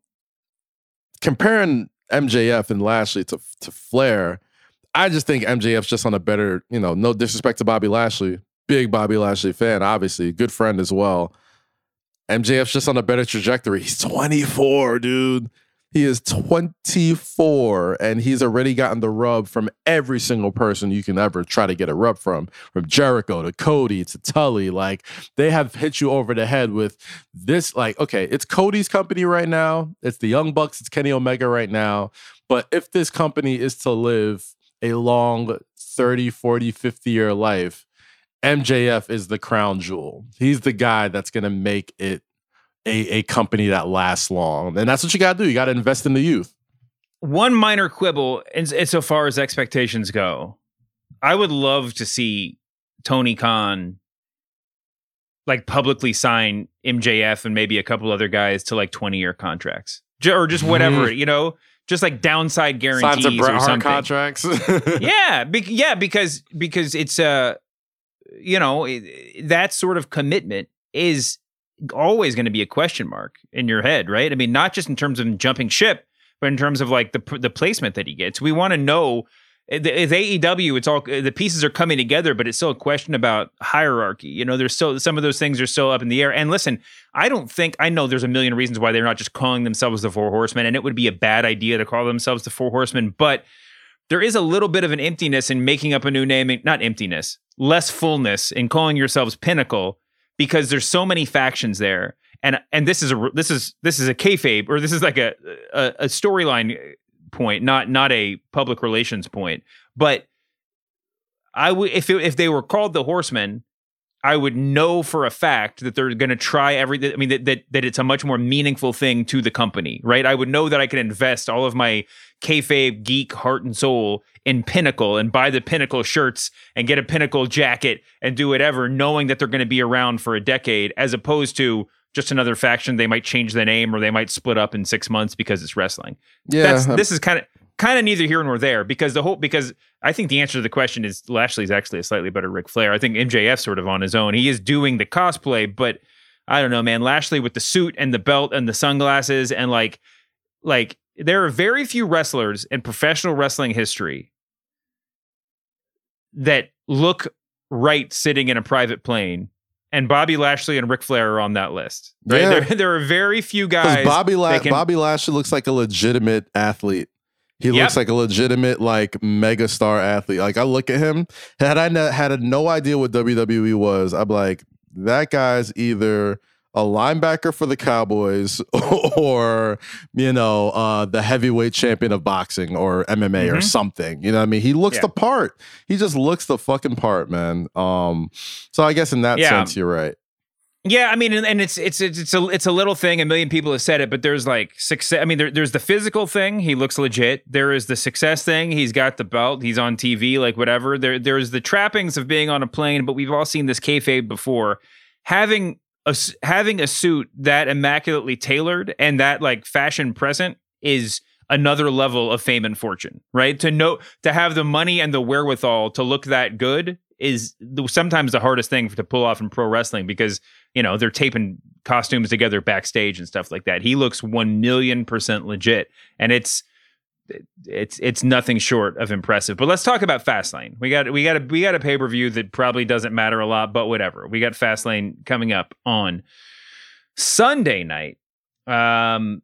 comparing MJF and Lashley to to Flair, I just think MJF's just on a better. You know, no disrespect to Bobby Lashley, big Bobby Lashley fan, obviously, good friend as well. MJF's just on a better trajectory. He's 24, dude. He is 24 and he's already gotten the rub from every single person you can ever try to get a rub from, from Jericho to Cody to Tully. Like they have hit you over the head with this. Like, okay, it's Cody's company right now. It's the Young Bucks. It's Kenny Omega right now. But if this company is to live a long 30, 40, 50 year life, MJF is the crown jewel. He's the guy that's going to make it a, a company that lasts long. And that's what you got to do. You got to invest in the youth. One minor quibble, in, insofar as expectations go, I would love to see Tony Khan like publicly sign MJF and maybe a couple other guys to like 20 year contracts J- or just whatever, you know, just like downside guarantees Signs of Bret or something. contracts. yeah, bec yeah, because because it's uh you know it- that sort of commitment is always going to be a question mark in your head, right? I mean, not just in terms of jumping ship, but in terms of like the the placement that he gets. We want to know. Eh, if AEW, it's all eh, the pieces are coming together, but it's still a question about hierarchy. You know, there's still some of those things are still up in the air. And listen, I don't think I know there's a million reasons why they're not just calling themselves the Four Horsemen, and it would be a bad idea to call themselves the Four Horsemen. But there is a little bit of an emptiness in making up a new name, not emptiness, less fullness in calling yourselves Pinnacle because there's so many factions there. And and this is a this is this is a kayfabe or this is like a a, a storyline point, not not a public relations point. But I would if it, if they were called the Horsemen, I would know for a fact that they're going to try every. I mean that, that that it's a much more meaningful thing to the company, right? I would know that I can invest all of my kayfabe geek heart and soul in Pinnacle and buy the Pinnacle shirts and get a Pinnacle jacket and do whatever, knowing that they're going to be around for a decade, as opposed to just another faction. They might change the name or they might split up in six months because it's wrestling. Yeah, That's, um, this is kind of kind of neither here nor there because the whole because I think the answer to the question is Lashley's actually a slightly better Ric Flair. I think MJF sort of on his own. He is doing the cosplay, but I don't know, man. Lashley with the suit and the belt and the sunglasses and like like there are very few wrestlers in professional wrestling history that look right sitting in a private plane. And Bobby Lashley and Ric Flair are on that list. Right? Yeah. There, there are very few guys. Bobby La- can- Bobby Lashley looks like a legitimate athlete. He Yep. looks like a legitimate like mega star athlete. Like I look at him, had I no, had no idea what WWE was, I'm like, that guy's either a linebacker for the Cowboys or you know uh, the heavyweight champion of boxing or MMA or Mhm. something. You know what I mean? He looks Yeah. the part. He just looks the fucking part, man. Um, so I guess in that Yeah. sense, you're right. Yeah, I mean, and, and it's it's it's a it's a little thing. A million people have said it, but there's like success. I mean, there, there's the physical thing. He looks legit. There is the success thing. He's got the belt. He's on TV, like whatever. There there's the trappings of being on a plane. But we've all seen this kayfabe before. Having a having a suit that immaculately tailored and that like fashion present is another level of fame and fortune, right? To know to have the money and the wherewithal to look that good is sometimes the hardest thing to pull off in pro wrestling because you know they're taping costumes together backstage and stuff like that. He looks one million percent legit, and it's it's it's nothing short of impressive. But let's talk about Fastlane. We got we got a we got a pay per view that probably doesn't matter a lot, but whatever. We got Fastlane coming up on Sunday night. Um,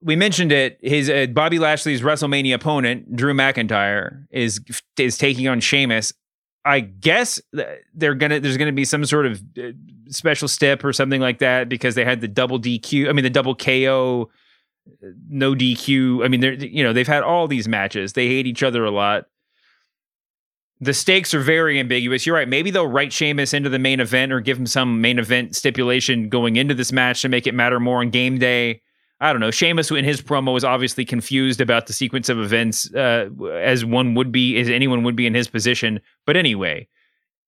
we mentioned it. His uh, Bobby Lashley's WrestleMania opponent, Drew McIntyre, is is taking on Sheamus. I guess they're gonna there's gonna be some sort of uh, special step or something like that because they had the double DQ. I mean the double KO, uh, no DQ. I mean they're you know they've had all these matches. They hate each other a lot. The stakes are very ambiguous. You're right. Maybe they'll write Sheamus into the main event or give him some main event stipulation going into this match to make it matter more on game day. I don't know. Sheamus in his promo was obviously confused about the sequence of events, uh, as one would be, as anyone would be in his position. But anyway,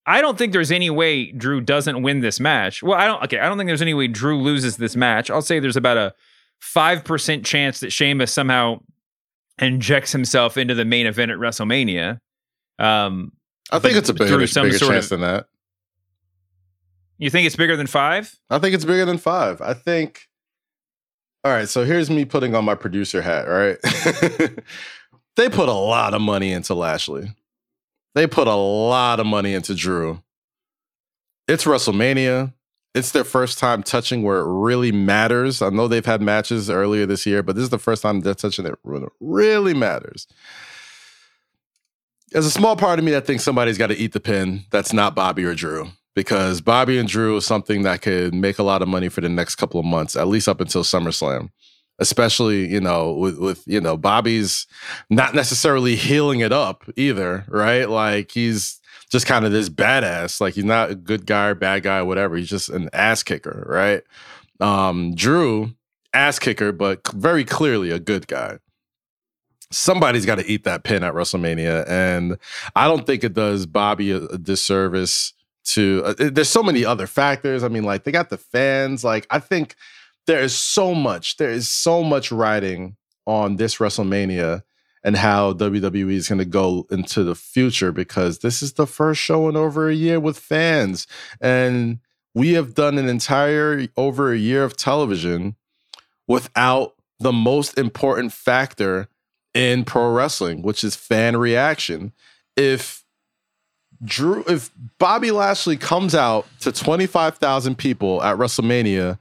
I don't think there's any way Drew doesn't win this match. Well, I don't. Okay, I don't think there's any way Drew loses this match. I'll say there's about a five percent chance that Sheamus somehow injects himself into the main event at WrestleMania. Um, I think it's a bigger, through some bigger sort chance of- than that. You think it's bigger than five? I think it's bigger than five. I think. All right, so here's me putting on my producer hat. Right, they put a lot of money into Lashley. They put a lot of money into Drew. It's WrestleMania. It's their first time touching where it really matters. I know they've had matches earlier this year, but this is the first time they're touching it when it really matters. There's a small part of me that thinks somebody's got to eat the pin that's not Bobby or Drew because Bobby and Drew is something that could make a lot of money for the next couple of months, at least up until SummerSlam. Especially, you know, with with you know, Bobby's not necessarily healing it up either, right? Like he's just kind of this badass. Like he's not a good guy or bad guy, or whatever. He's just an ass kicker, right? Um, Drew, ass kicker, but very clearly a good guy somebody's got to eat that pin at WrestleMania, and I don't think it does Bobby a, a disservice. To uh, there's so many other factors. I mean, like they got the fans. Like I think there is so much. There is so much riding on this WrestleMania and how WWE is going to go into the future because this is the first show in over a year with fans, and we have done an entire over a year of television without the most important factor in pro wrestling, which is fan reaction. If Drew, if Bobby Lashley comes out to 25,000 people at WrestleMania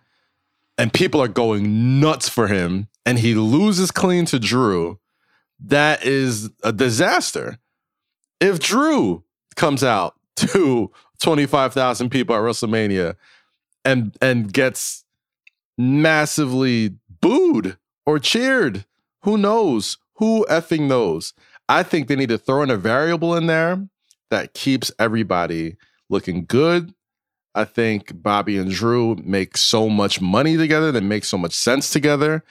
and people are going nuts for him and he loses clean to Drew, that is a disaster. If Drew comes out to 25,000 people at WrestleMania and and gets massively booed or cheered, who knows? Who effing knows? I think they need to throw in a variable in there that keeps everybody looking good. I think Bobby and Drew make so much money together, they make so much sense together.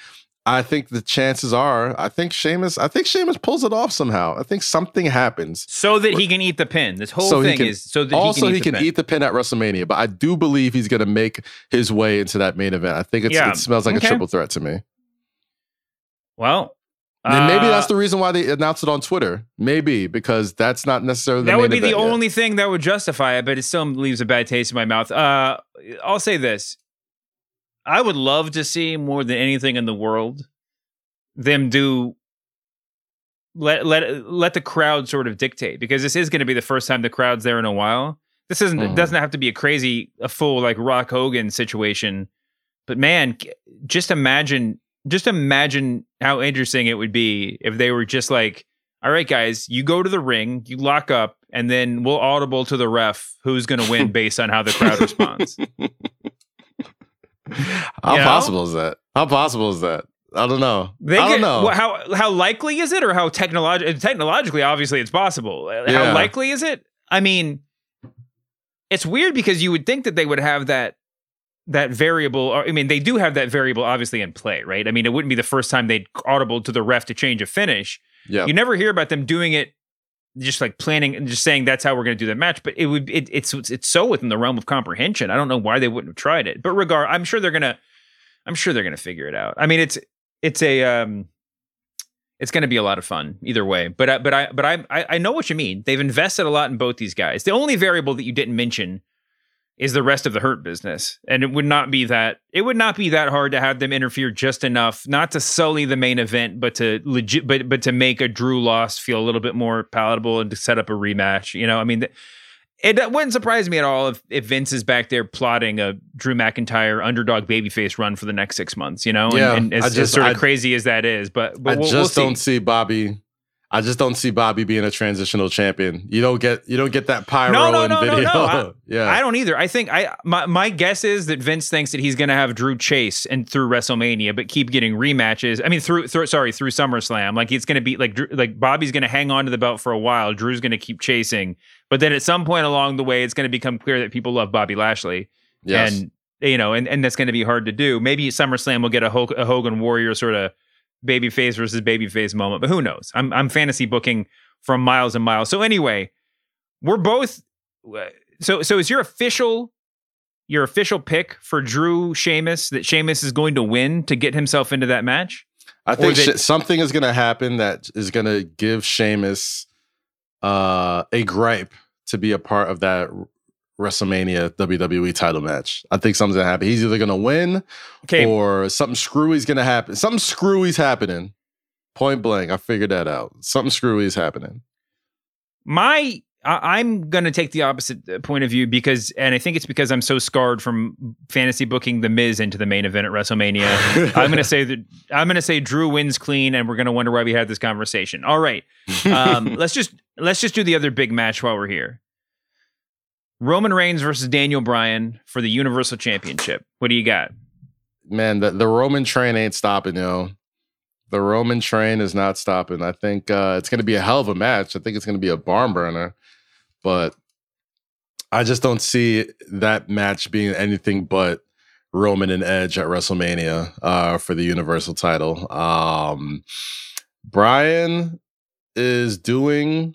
I think the chances are, I think Sheamus, I think Sheamus pulls it off somehow. I think something happens. So that he can eat the pin. This whole So thing can- is so that also he can, eat, the pin. eat the pin at WrestleMania, but I do believe he's going to make his way into that main event. I think it's, Yeah, it smells like okay. a triple threat to me. Well, And maybe Uh, that's the reason why they announced it on Twitter. Maybe because that's not necessarily the that would be the yet. only thing that would justify it, but it still leaves a bad taste in my mouth. Uh, I'll say this: I would love to see more than anything in the world them do let let let the crowd sort of dictate because this is going to be the first time the crowd's there in a while. This isn't it Mhm. doesn't have to be a crazy a full like Rock Hogan situation, but man, just imagine just imagine how interesting it would be if they were just like, all right, guys, you go to the ring, you lock up, and then we'll audible to the ref who's going to win based on how the crowd responds. How You know? possible is that? How possible is that? I don't know. They I don't get- know. wha- how how likely is it, or how technologically technologically obviously it's possible. Uh, Yeah. How likely is it? I mean, it's weird because you would think that they would have that that variable. Or, I mean, they do have that variable obviously in play, right? I mean, it wouldn't be the first time they'd audible to the ref to change a finish. yeah. You never hear about them doing it, just like planning and just saying that's how we're going to do the match. But it would it, it's it's so within the realm of comprehension. I don't know why they wouldn't have tried it. But regard, I'm sure they're gonna, I'm sure they're gonna figure it out. I mean, it's it's a um, it's going to be a lot of fun either way. But I, but I but I I I know what you mean. They've invested a lot in both these guys. The only variable that you didn't mention is the rest of the hurt business. And it would not be that it would not be that hard to have them interfere just enough not to sully the main event but to legit but but to make a drew loss feel a little bit more palatable and to set up a rematch you know? I mean th- it that wouldn't surprise me at all if, if Vince is back there plotting a Drew McIntyre underdog babyface run for the next six months, you know, and, Yeah, and as, I as just- sort of I- crazy as that is, but but I we'll, just we'll don't see Bobby. I just don't see Bobby being a transitional champion. You don't get you don't get that pyro No, no, in no, no, video. no. I- yeah. I don't either. I think I my my guess is that Vince thinks that he's going to have Drew chase and through WrestleMania, but keep getting rematches. I mean, through through sorry through SummerSlam, like it's going to be like like Bobby's going to hang on to the belt for a while. Drew's going to keep chasing, but then at some point along the way, it's going to become clear that people love Bobby Lashley, Yes. and you know, and and that's going to be hard to do. Maybe SummerSlam will get a, Hulk, a Hogan Warrior sort of babyface versus babyface moment, but who knows? I'm I'm fantasy booking from miles and miles. So anyway, we're both. So so is your official your official pick for Drew Sheamus that Sheamus is going to win to get himself into that match? I think that- something is going to happen that is going to give Sheamus uh, a gripe to be a part of that WrestleMania WWE title match. I think something's to happen. He's either to win Okay. or something screwy's to happen. Something screwy's happening. Point blank. I figured that out. Something screwy's happening. My I, I'm going to take the opposite uh, point of view because, and I think it's because I'm so scarred from fantasy booking the Miz into the main event at WrestleMania. I'm to say that I'm to say Drew wins clean, and we're to wonder why we had this conversation. All right, um, let's just let's just do the other big match while we're here. Roman Reigns versus Daniel Bryan for the Universal Championship. What do you got? Man, the, the Roman train ain't stopping, yo. The Roman train is not stopping. I think uh, it's going to be a hell of a match. I think it's going to be a barn burner, but I just don't see that match being anything but Roman and Edge at WrestleMania uh, for the Universal title. Um, Bryan is doing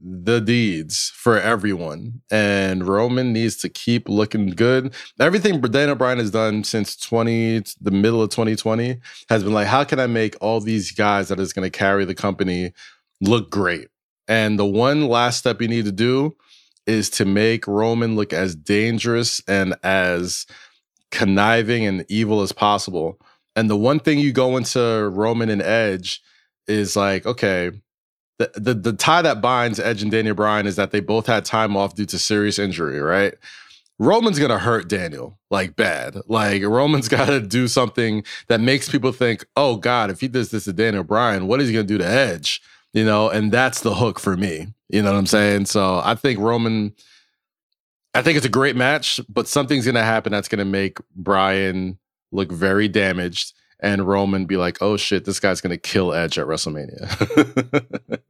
the deeds for everyone, and Roman needs to keep looking good. Everything Daniel Bryan has done since 20, the middle of 2020, has been like, how can I make all these guys that is going to carry the company look great? And the one last step you need to do is to make Roman look as dangerous and as conniving and evil as possible. And the one thing you go into Roman and Edge is like, okay, the, the the tie that binds Edge and Daniel Bryan is that they both had time off due to serious injury, right? Roman's gonna hurt Daniel like bad. Like Roman's gotta do something that makes people think, oh God, if he does this to Daniel Bryan, what is he gonna do to Edge? You know, and that's the hook for me. You know what I'm saying? So I think Roman, I think it's a great match, but something's gonna happen that's gonna make Bryan look very damaged and Roman be like, oh shit, this guy's gonna kill Edge at WrestleMania.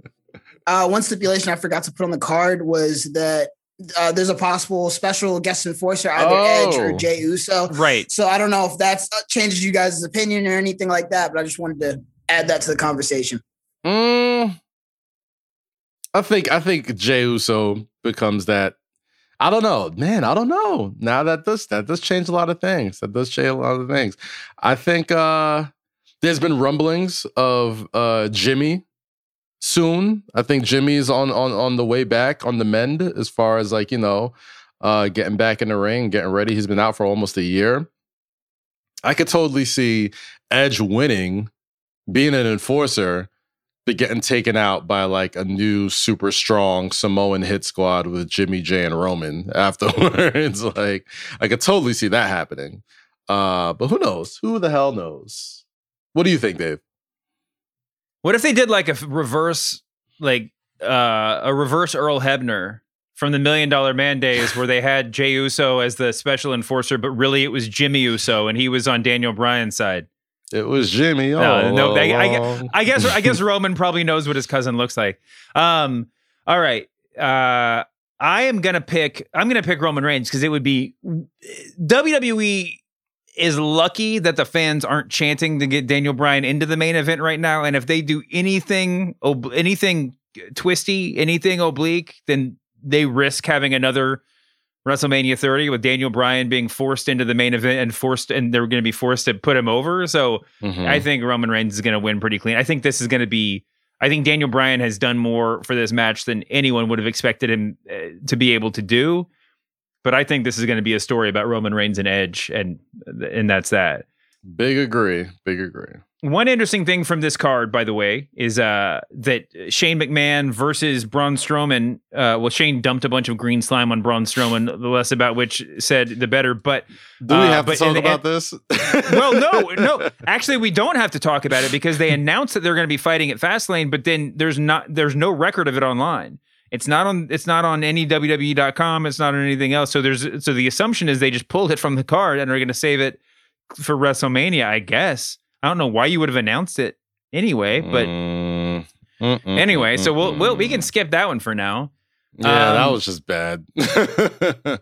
Uh, one stipulation I forgot to put on the card was that uh, there's a possible special guest enforcer, either Edge or Oh. Jey Uso. Right. So I don't know if that uh, changes you guys' opinion or anything like that, but I just wanted to add that to the conversation. Mm, I think I think Jey Uso becomes that. I don't know, man. I don't know. Now that does that does change a lot of things. That does change a lot of things. I think uh There's been rumblings of uh, Jimmy soon. I think Jimmy's on on on the way back on the mend as far as like you know uh, getting back in the ring, getting ready. He's been out for almost a year. I could totally see Edge winning, being an enforcer, but getting taken out by like a new super strong Samoan hit squad with Jimmy J and Roman afterwards. like I could totally see that happening. Uh, but who knows? Who the hell knows? What do you think, Dave? What if they did like a reverse, like uh, a reverse Earl Hebner from the Million Dollar Man days, where they had Jey Uso as the special enforcer, but really it was Jimmy Uso, and he was on Daniel Bryan's side. It was Jimmy. No, no. I, I. I guess I guess Roman probably knows what his cousin looks like. Um. All right. Uh. I am gonna pick. I'm gonna pick Roman Reigns because it would be WWE is lucky that the fans aren't chanting to get Daniel Bryan into the main event right now. And if they do anything, ob- anything twisty, anything oblique, then they risk having another WrestleMania 30 with Daniel Bryan being forced into the main event and forced, and they're going to be forced to put him over. So Mhm. I think Roman Reigns is going to win pretty clean. I think this is going to be. I think Daniel Bryan has done more for this match than anyone would have expected him uh, to be able to do. But I think this is going to be a story about Roman Reigns and Edge, and and that's that. Big agree. Big agree. One interesting thing from this card, by the way, is uh, that Shane McMahon versus Braun Strowman. Uh, well, Shane dumped a bunch of green slime on Braun Strowman, the less about which said the better. But Do we uh, have to talk the about this? well, no, no. Actually, we don't have to talk about it because they announced that they're going to be fighting at Fastlane, but then there's not there's no record of it online. It's not on it's not on any WWE.com. It's not on anything else. So there's so the assumption is they just pulled it from the card and are going to save it for WrestleMania. I guess I don't know why you would have announced it anyway, but Mm, mm, mm, anyway. So we'll, we'll we can skip that one for now. Yeah, that Um, was just bad. uh,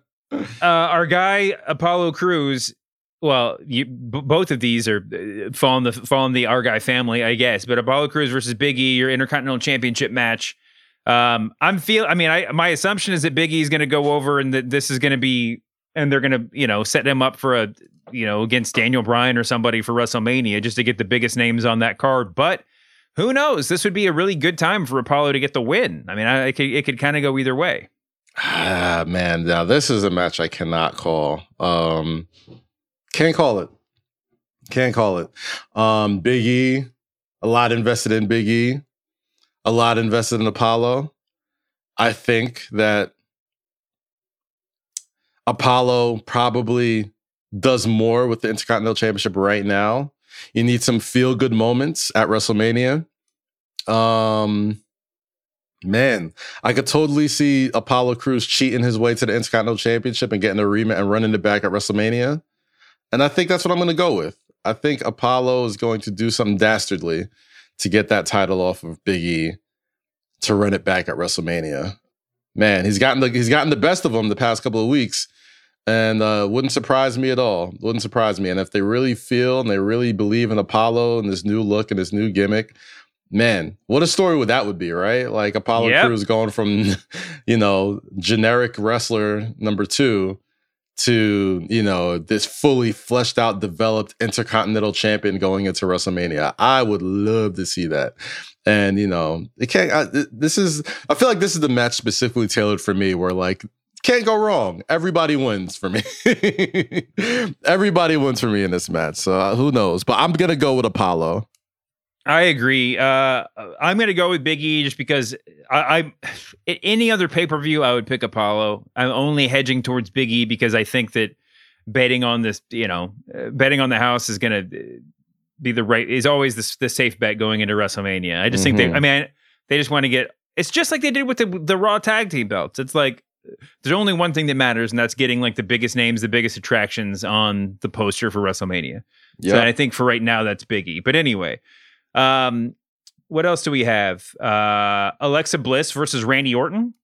our guy Apollo Crews. Well, you, b- both of these are uh, fall in the fall in the our guy family, I guess. But Apollo Crews versus Big E, your Intercontinental Championship match. Um, I'm feel. I mean, I my assumption is that Big is going to go over, and that this is going to be, and they're going to, you know, set him up for a, you know, against Daniel Bryan or somebody for WrestleMania, just to get the biggest names on that card. But who knows? This would be a really good time for Apollo to get the win. I mean, I, it could, it could kind of go either way. ah, man, now this is a match I cannot call. Um, can't call it. Can't call it. Um, Big E, a lot invested in Big E, a lot invested in Apollo. I think that Apollo probably does more with the Intercontinental Championship right now. You need some feel good moments at WrestleMania. Um, man, I could totally see Apollo Crews cheating his way to the Intercontinental Championship and getting a rematch and running it back at WrestleMania. And I think that's what I'm going to go with. I think Apollo is going to do something dastardly to get that title off of Big E to run it back at WrestleMania. Man, he's gotten the he's gotten the best of them the past couple of weeks, and uh, wouldn't surprise me at all. Wouldn't surprise me. And if they really feel and they really believe in Apollo and this new look and this new gimmick, man, what a story would that would be, right? Like Apollo Yep. Crews going from, you know, generic wrestler number two to, you know, this fully fleshed out, developed intercontinental champion going into WrestleMania. I would love to see that. And, you know, it can't, I, this is, I feel like this is the match specifically tailored for me where like, can't go wrong. Everybody wins for me. Everybody wins for me in this match. So uh, who knows? But I'm to go with Apollo. I agree. Uh, I'm going to go with Big E just because I, I any other pay per view I would pick Apollo. I'm only hedging towards Big E because I think that betting on this, you know, uh, betting on the house is going to be the right is always the, the safe bet going into WrestleMania. I just think they. Mhm. I mean, they just want to get. It's just like they did with the the Raw tag team belts. It's like there's only one thing that matters, and that's getting like the biggest names, the biggest attractions on the poster for WrestleMania. So Yeah. I think for right now that's Biggie. But anyway, um, what else do we have? Uh, Alexa Bliss versus Randy Orton.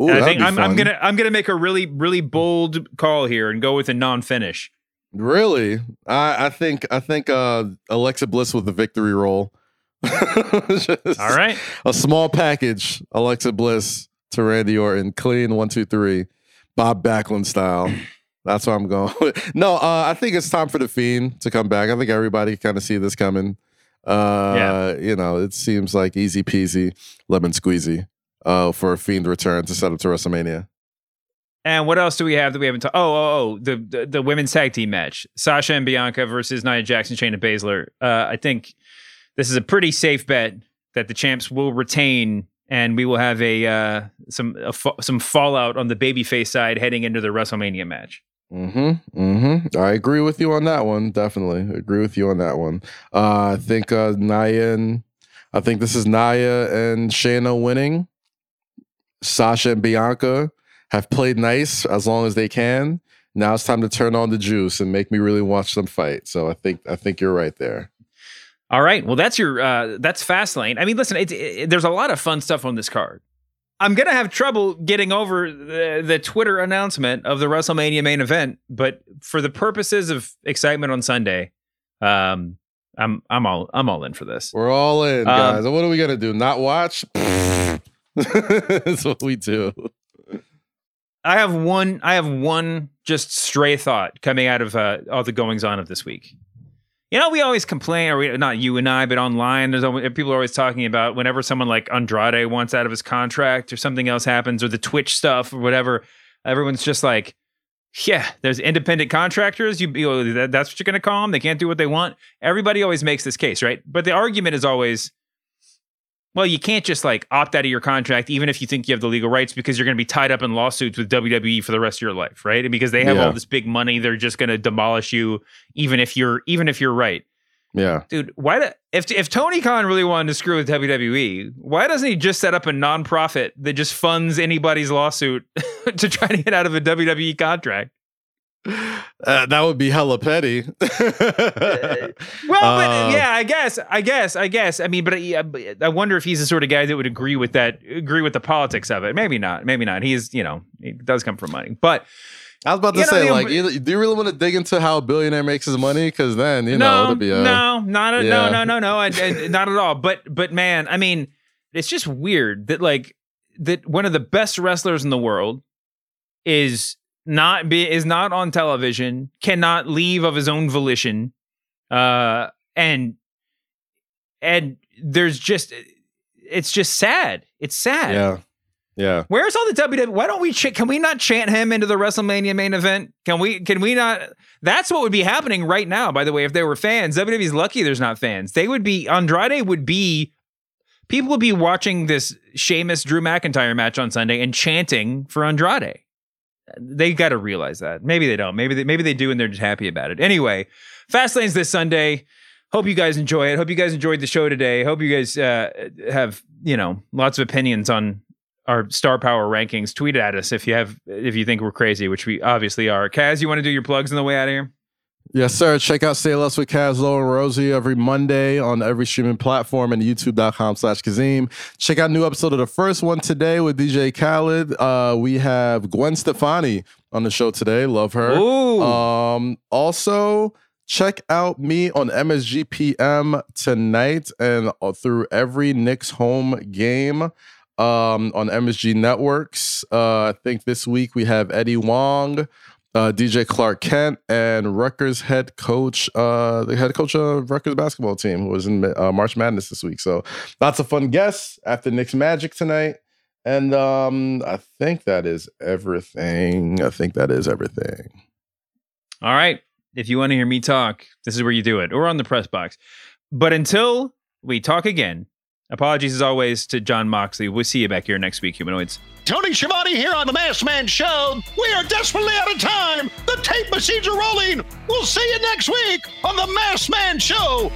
Ooh, I think I'm, I'm gonna I'm gonna make a really really bold call here and go with a non-finish. Really? I, I think I think uh, Alexa Bliss with the victory roll. All right. A small package, Alexa Bliss to Randy Orton, clean one, two, three, Bob Backlund style. That's where I'm going. no, uh, I think it's time for the Fiend to come back. I think everybody kind of see this coming. Uh, Yeah. You know, it seems like easy peasy, lemon squeezy uh, for a Fiend return to set up to WrestleMania. And what else do we have that we haven't talked? Oh, oh, oh, the, the the women's tag team match: Sasha and Bianca versus Nia Jackson, Shayna Baszler. Uh, I think this is a pretty safe bet that the champs will retain, and we will have a uh, some a fa- some fallout on the babyface side heading into the WrestleMania match. Mm-hmm. Mm-hmm. I agree with you on that one. Definitely agree with you on that one. Uh, I think uh, Nia and I think this is Nia and Shayna winning. Sasha and Bianca have played nice as long as they can. Now it's time to turn on the juice and make me really watch them fight. So I think I think you're right there. All right, well that's your uh, that's Fastlane. I mean, listen, it's it, there's a lot of fun stuff on this card. I'm gonna have trouble getting over the, the Twitter announcement of the WrestleMania main event, but for the purposes of excitement on Sunday, um, I'm I'm all I'm all in for this. We're all in, Um, guys. what are we gonna do? Not watch? That's what we do. I have one. I have one just stray thought coming out of uh, all the goings on of this week. You know, we always complain, or we, not you and I, but online, there's always, people are always talking about whenever someone like Andrade wants out of his contract, or something else happens, or the Twitch stuff, or whatever. Everyone's just like, "Yeah, there's independent contractors. You, you that's what you're going to call them. They can't do what they want." Everybody always makes this case, right? But the argument is always, well, you can't just like opt out of your contract, even if you think you have the legal rights, because you're going to be tied up in lawsuits with WWE for the rest of your life, right? And because they have Yeah. all this big money, they're just going to demolish you, even if you're even if you're right, Yeah. dude. Why? Do, if if Tony Khan really wanted to screw with WWE, why doesn't he just set up a nonprofit that just funds anybody's lawsuit to try to get out of a WWE contract? Uh, that would be hella petty. Well, but Uh, yeah, I guess, I guess, I guess. I mean, but I, I wonder if he's the sort of guy that would agree with that, agree with the politics of it. Maybe not. Maybe not. He's, you know, he does come from money, but I was about to You know, say, the- like, you- do you really want to dig into how a billionaire makes his money? Because then, you know, it'll be a, no, not a, yeah. no, no, no, no, I, I- not at all. But, but man, I mean, it's just weird that like that one of the best wrestlers in the world is not be is not on television, cannot leave of his own volition, uh, and and there's just it's just sad. It's sad. Yeah. Yeah. Where's all the WWE? Why don't we? Ch- can we not chant him into the WrestleMania main event? Can we? Can we not? That's what would be happening right now. By the way, if there were fans, WWE's lucky there's not fans. They would be Andrade would be. People would be watching this Sheamus Drew McIntyre match on Sunday and chanting for Andrade. They got to realize that. Maybe they don't. Maybe they, maybe they do, and they're just happy about it. Anyway, Fastlane's this Sunday. Hope you guys enjoy it. Hope you guys enjoyed the show today. Hope you guys uh, have you know lots of opinions on our star power rankings. Tweet at us if you have if you think we're crazy, which we obviously are. Kaz, you want to do your plugs on the way out of here? Yes, sir. Check out Say Less with Kaz, Low, and Rosie every Monday on every streaming platform and youtube.com slash Kazeem. Check out new episode of the first one today with DJ Khaled. Uh, we have Gwen Stefani on the show today. Love her. Ooh. Um, also, check out me on MSGPM tonight and uh, through every Knicks home game um, on MSG Networks. Uh, I think this week we have Eddie Huang, uh, DJ Clark Kent, and Rutgers head coach, uh, the head coach of Rutgers basketball team, who was in uh, March Madness this week. So lots of fun guests after Knicks Magic tonight. And um, I think that is everything. I think that is everything. All right. If you want to hear me talk, this is where you do it, or on the press box. But until we talk again, apologies as always to Jon Moxley. We'll see you back here next week, humanoids. Tony Schiavone here on the Masked Man Show. We are desperately out of time. The tape machines are rolling. We'll see you next week on the Masked Man Show.